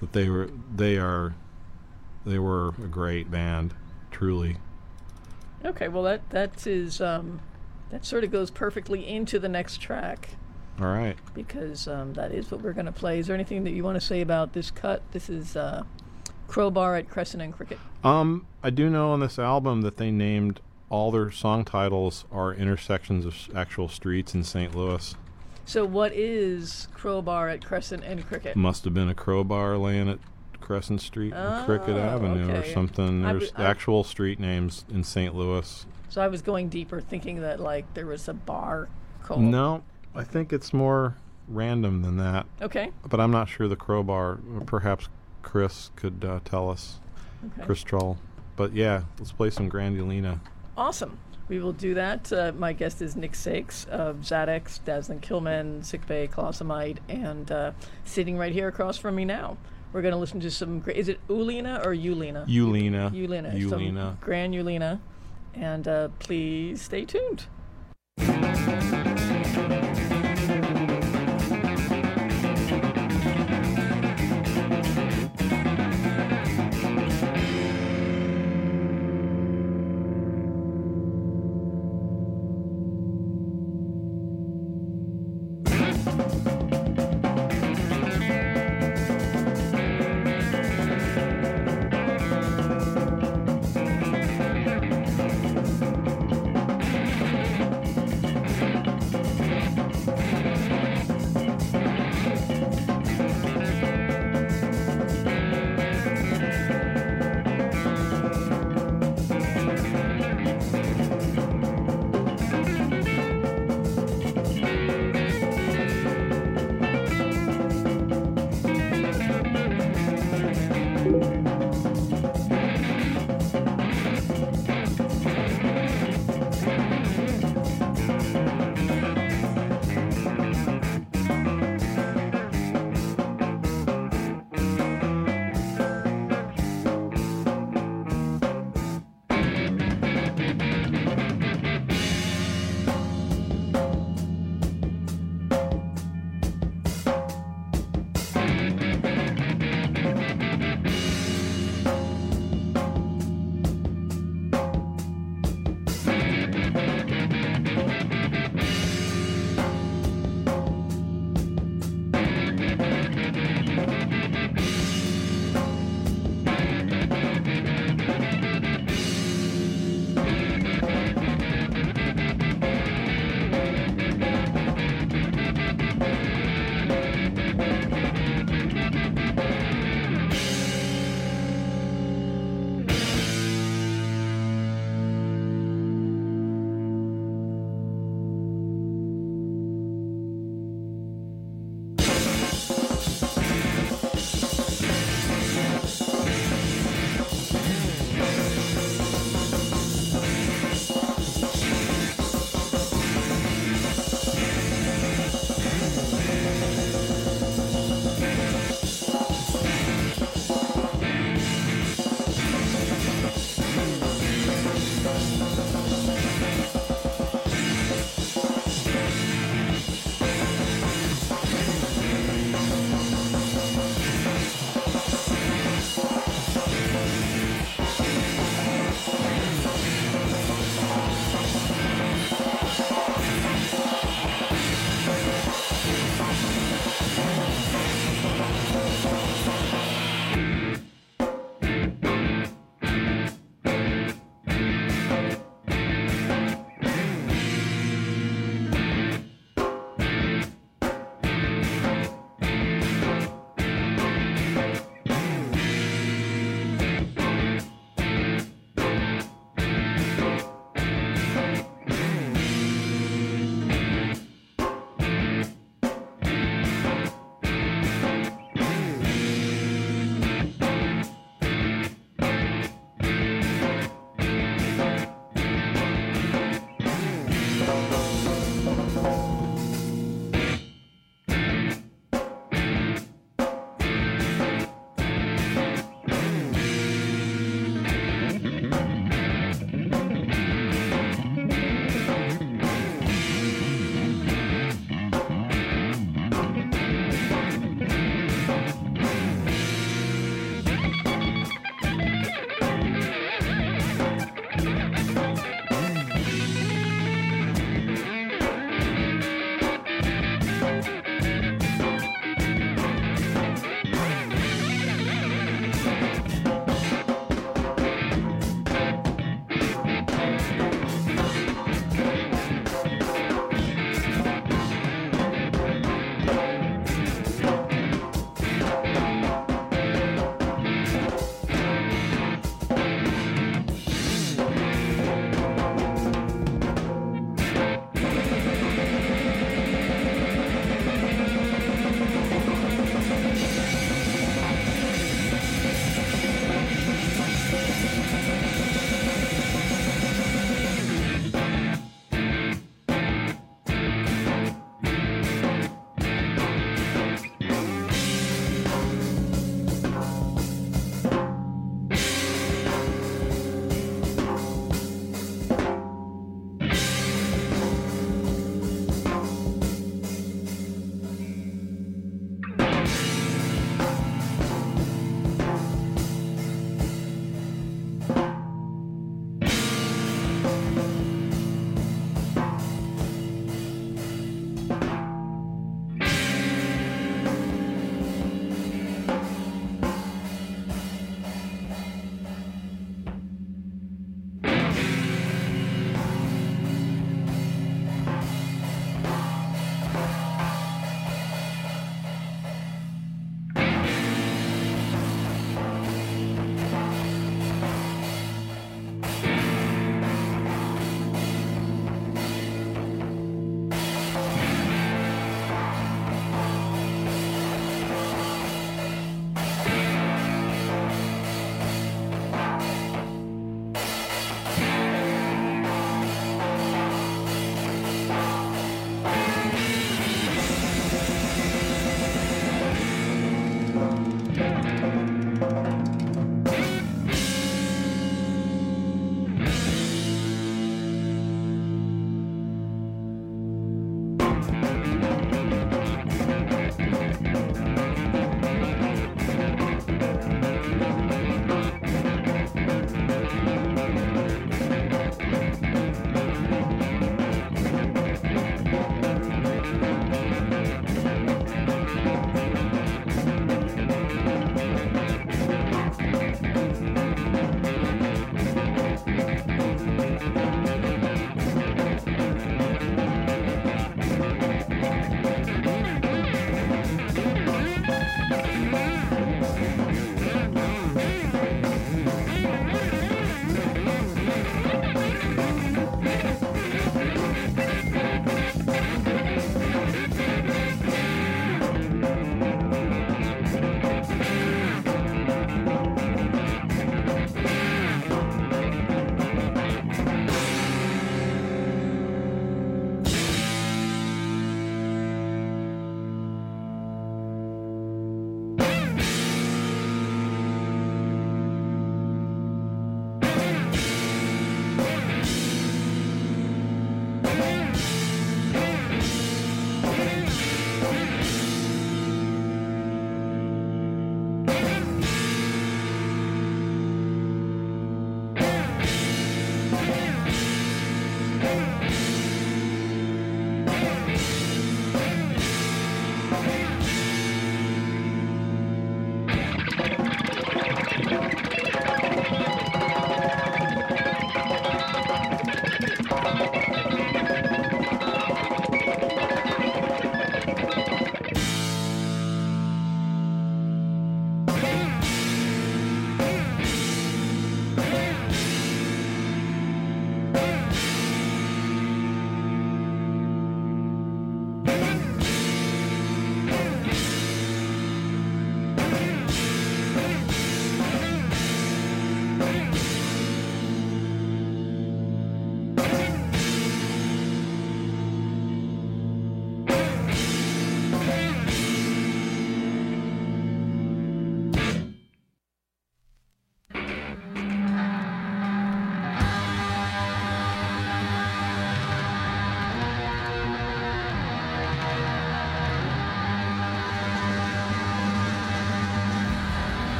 but they were. They are. They were a great band, truly. Okay, well that that is um, that sort of goes perfectly into the next track All right. because um, that is what we're going to play. Is there anything that you want to say about this cut? This is uh, Crowbar at Crescent and Cricket. Um, I do know on this album that they named all their song titles are intersections of actual streets in St. Louis. So what is Crowbar at Crescent and Cricket? Must have been a crowbar laying at Crescent Street and Cricket Oh, Avenue okay. or something. I There's w- I- actual street names in St. Louis. So I was going deeper, thinking that like there was a bar called. No, I think it's more random than that. Okay. But I'm not sure the crowbar. Perhaps Chris could uh, tell us. Okay. Chris Trull. But yeah, let's play some Grand Ulena. Awesome. We will do that. Uh, my guest is Nick Sakes of Xaddax, Dazzling Killmen, Sick Bay, Colossamite, and uh, sitting right here across from me now. We're going to listen to some. Gra- is it Ulina or Ulina? Ulina. Ulina. Ulina. Some Grand Ulena. And uh, please stay tuned.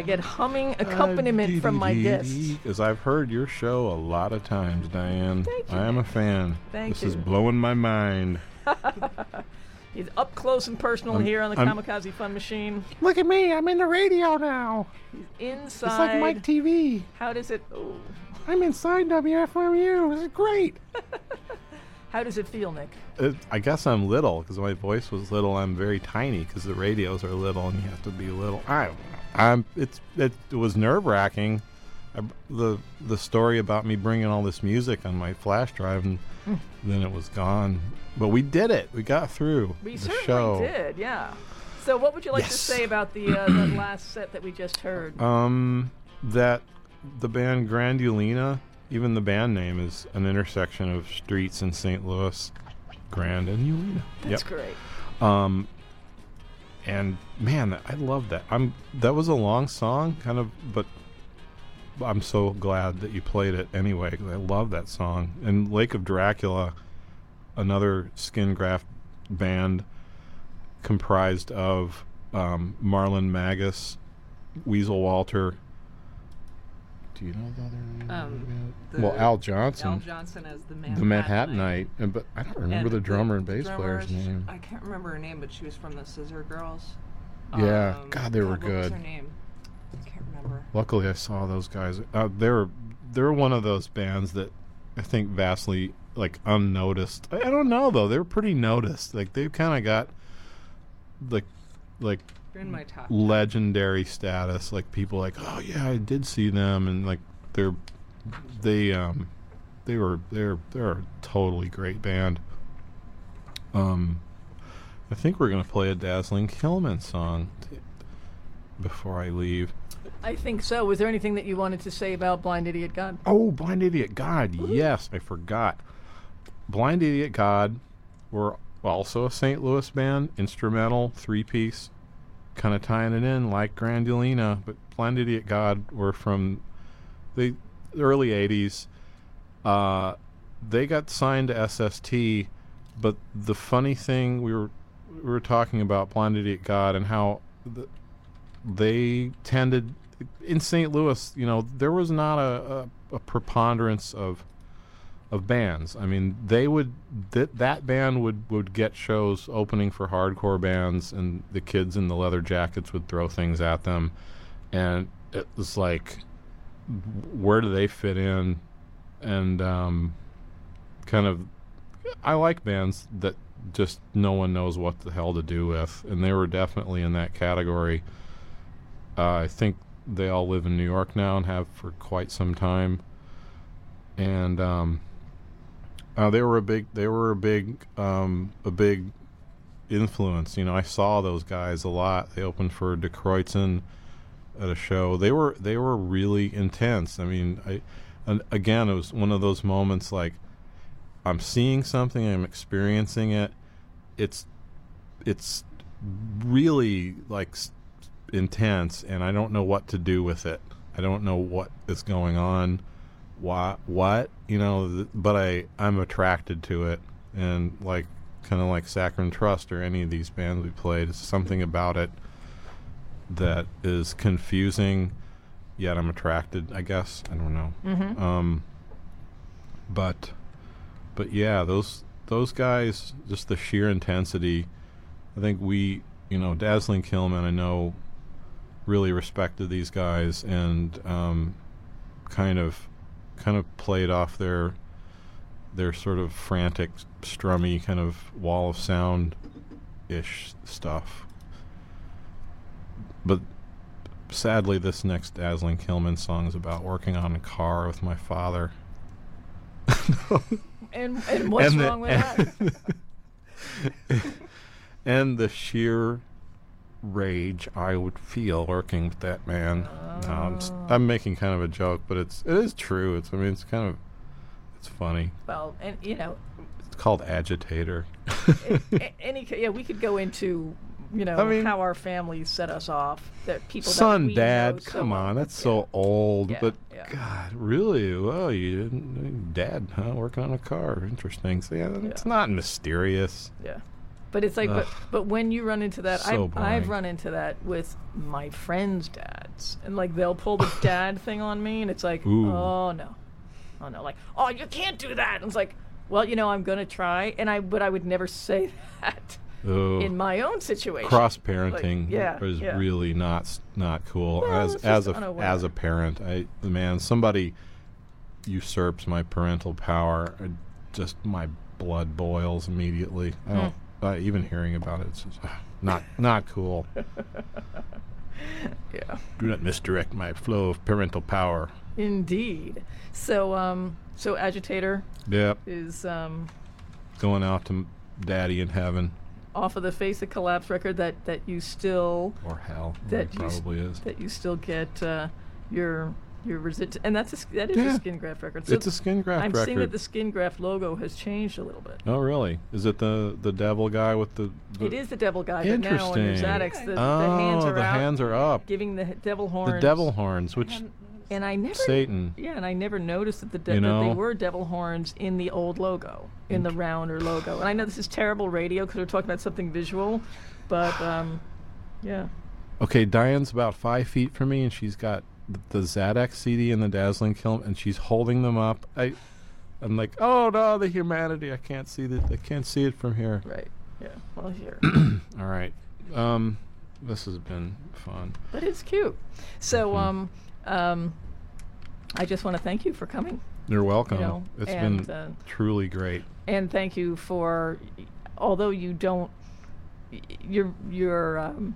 I get humming uh, accompaniment from my guests. Because I've heard your show a lot of times, Diane. Thank you, I am a fan. Thank this is blowing my mind. He's up close and personal I'm- here on the I'm- Kamikaze Fun Machine. Look at me. I'm in the radio now. He's inside. It's like Mike TV. How does it? Oh, I'm inside WFMU. This is great. how does it feel, Nick? It, I guess I'm little because my voice was little. I'm very tiny because the radios are little and you have to be little. I don't know. I'm. It's. It, it was nerve wracking. The the story about me bringing all this music on my flash drive and Hmm. then it was gone. But we did it. We got through We the certainly show. did, yeah. So, what would you like Yes. to say about the uh, that last set that we just heard? Um, that the band Grand Ulena, even the band name is an intersection of streets in St. Louis, Grand and Ulena. That's yep. great. Um, and man, I love that. I'm that was a long song, kind of, but I'm so glad that you played it anyway. 'cause I love that song. And Lake of Dracula, another skin graft band comprised of um, Marlon Magas, Weasel Walter. Do you know the other name? Um, well, Al Johnson, Al Johnson as the Manhattanite. the Manhattanite, and but I don't remember And the drummer and bass drummer's- player's name. I can't remember her name, but she was from the Scissor Girls. Yeah, Um, God, they were What was good. her name? I can't remember. Luckily, I saw those guys. Uh, they're they're one of those bands that I think vastly like unnoticed. I, I don't know though; they're pretty noticed. Like they've kind of got like like They're in my top. legendary status. Like people like, oh yeah, I did see them, and like they're they um they were they're they're a totally great band. Um, I think we're gonna play a Dazzling Killmen song t- before I leave. I think so. Was there anything that you wanted to say about Blind Idiot God? Oh, Blind Idiot God. Yes, I forgot. Blind Idiot God were also a St. Louis band, instrumental, three piece, kind of tying it in like Grand Ulena. But Blind Idiot God were from the early 80s. Uh, they got signed to SST, but the funny thing we were we were talking about Blind Idiot God and how the, they tended in St. Louis, you know, there was not a, a, a preponderance of of bands. I mean, they would that that band would would get shows opening for hardcore bands, and the kids in the leather jackets would throw things at them, and it was like, where do they fit in? And um, kind of, I like bands that just no one knows what the hell to do with, and they were definitely in that category. Uh, I think they all live in New York now and have for quite some time. And um, uh, they were a big, they were a big, um, a big influence. You know, I saw those guys a lot. They opened for Die Kreuzen at a show. They were they were really intense. I mean, I and again, it was one of those moments like I'm seeing something, I'm experiencing it. It's it's really like intense, and I don't know what to do with it. I don't know what is going on. Why? What? You know? Th- but I I'm attracted to it, and like kind of like Saccharine Trust or any of these bands we played, it's something about it that is confusing. Yet I'm attracted. I guess I don't know. Mm-hmm. Um, but but yeah, those those guys, just the sheer intensity. I think we, you know, Dazzling Killmen, I know, really respected these guys and um, kind of, kind of played off their, their sort of frantic, strummy kind of wall of sound, ish stuff. But sadly, this next Dazzling Killmen song is about working on a car with my father. And, and what's And the- wrong with that? and the sheer rage I would feel working with that man. No, I'm, Oh. I'm making kind of a joke, but it's it is true. It's I mean it's kind of it's funny. Well, and you know, It's called agitator. a- any yeah, we could go into you know I mean- how our families set us off. That people, Son, know dad, so come on, that's Yeah. so old. Yeah, but yeah. God, really? Well, you didn't, dad, huh? Working on a car, interesting. So yeah, it's not mysterious. Yeah. But it's like, but, but when you run into that, So I've, I've boring. run into that with my friends' dads, and like they'll pull the dad thing on me, and it's like, Ooh. oh no, oh no, like, oh you can't do that. And it's like, well, you know, I'm gonna try, and I, but I would never say that Ugh. in my own situation. cross parenting Like, yeah, is yeah. really not s- not cool. Well, as it's as just a unaware. as a parent, I man, somebody usurps my parental power. I just my blood boils immediately. I hmm. don't. Uh, even hearing about it, it's just, uh, not not cool. Yeah. Do not misdirect my flow of parental power. Indeed. So, um, so agitator Yep, is um, going out to daddy in heaven off of the face of collapse record that that you still or hell. that probably is. that you still get uh, your your resit and that's a, s- that is Yeah. a skin graft record. So It's a skin graft record. I'm record. seeing that the skin graft logo has changed a little bit. oh, really? Is it the the devil guy with the? the It is the devil guy, but now under Interesting. Xaddax, the, oh, the hands are the out, hands are up. giving the devil horns. The devil horns, which and I never Satan. Yeah, and I never noticed that the de- You that they were devil horns in the old logo, in the rounder logo. And I know this is terrible radio because we're talking about something visual, but um, yeah. Okay, Diane's about five feet from me, and she's got th- the Xaddax CD and the Dazzling Kiln, and she's holding them up. I, I'm like, oh no, the humanity! I can't see that. I can't see it from here. Right. Yeah. Well, here. All right, um, this has been fun. But it's cute. So, Mhm. um, um, I just want to thank you for coming, You're welcome. know, it's and, been uh, truly great. and thank you for, although you don't, you're you're. Um,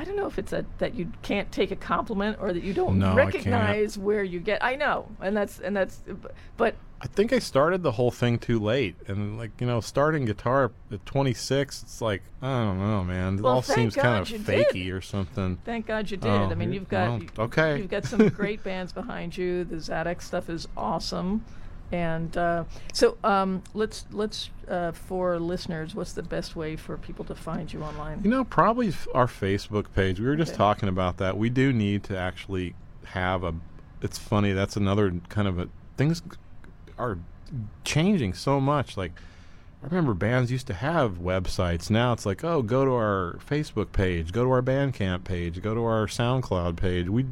I don't know if it's a, that you can't take a compliment or that you don't No, recognize where you get. I know, and that's and that's, but I think I started the whole thing too late, and like you know, starting guitar at 26, it's like I don't know, man. It all seems kind of fakey did. or something. thank God you oh, did. Oh, I mean, you- you've got well, okay. You've got some great bands behind you. The Xaddax stuff is awesome, and uh, so um, let's let's uh, for listeners, what's the best way for people to find you online? You know, probably f- our Facebook page. We were just Okay. talking about that. We do need to actually have a. It's funny. That's another kind of a things are changing so much. Like I remember bands used to have websites. Now it's like, oh, go to our Facebook page, go to our Bandcamp page, go to our SoundCloud page. We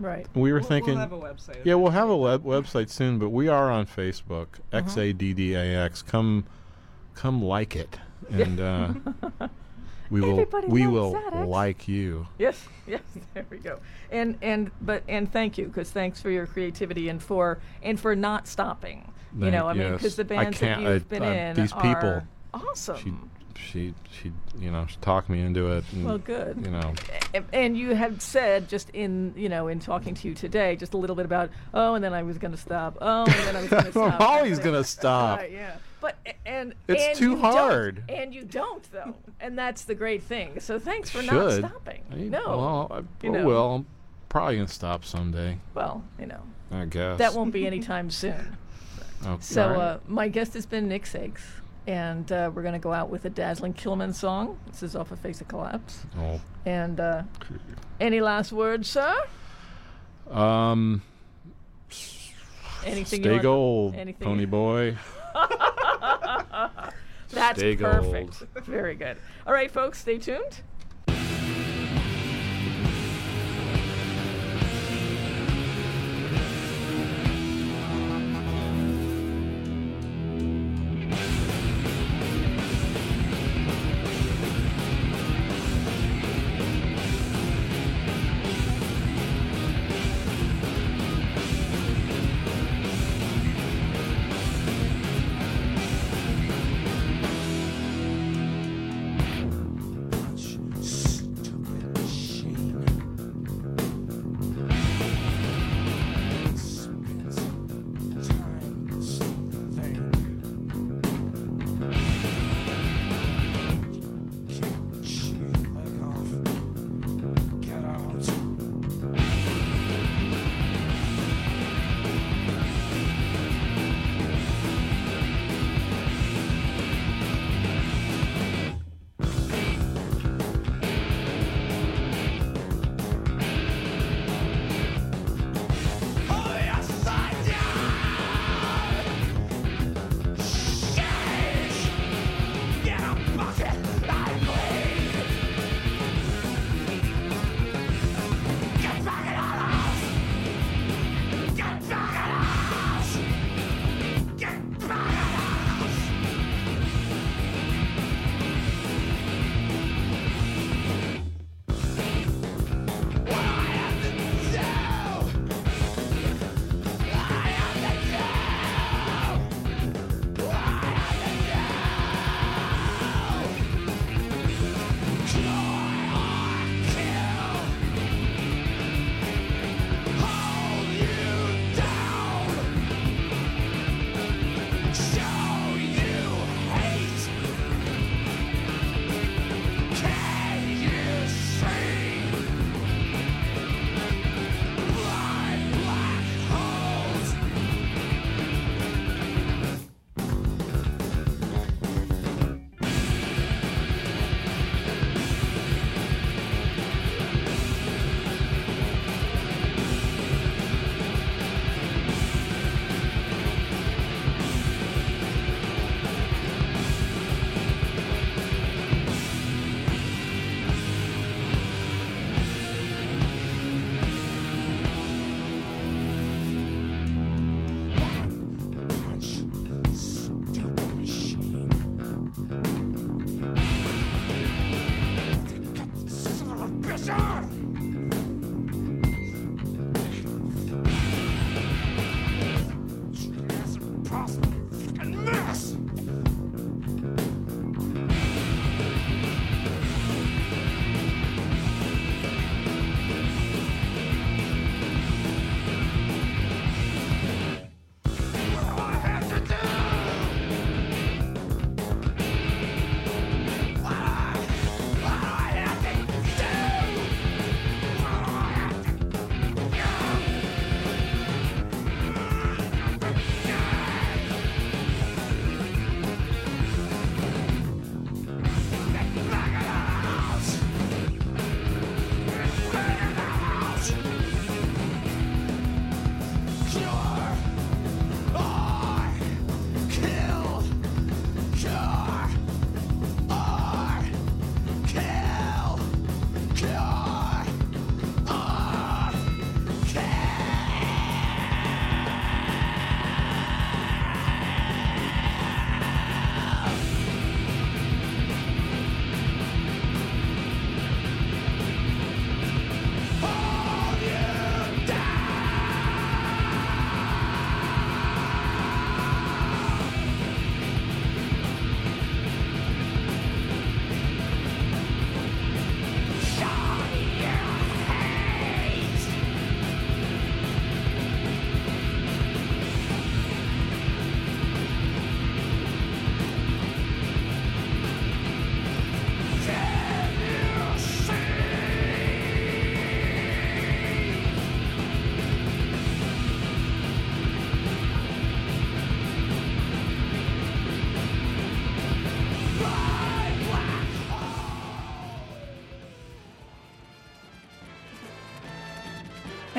Right. we were We'll- thinking. We'll have a website. Yeah, we'll have a web- website soon, but we are on Facebook. Uh-huh. X A D D A X. Come, come like it, and uh, we will. Everybody we will Xaddax. like you. Yes, yes, there we go. And and but and thank you because thanks for your creativity and for and for not stopping. you know, I mean, because the I bands that you've I- been I- in these are people, awesome. She, she, she, you know, she talked me into it. And, Well, good. You know, and you have said just in you know in talking to you today just a little bit about oh and then I was going to stop. Oh and then I was going to I'm stop always That's gonna stop. Right, yeah. But and It's and too hard. and you don't though. And that's the great thing. So thanks for not stopping. I- no. Well, I, You oh, know. well, I'm probably gonna stop someday. well you know. I guess. That won't be anytime soon. Oh, so uh, my guest has been Nick Sakes and uh, we're going to go out with a dazzling Killmen song this is off of Face of Collapse Oh. and uh, any last words sir Um. anything Stay gold, anything pony boy. That's Stay perfect. gold. Very good. All right, folks, stay tuned.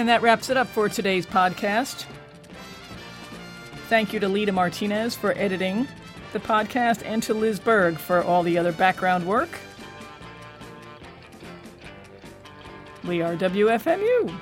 And that wraps it up for today's podcast. Thank you to Lita Martinez for editing the podcast and to Liz Berg for all the other background work. We are WFMU.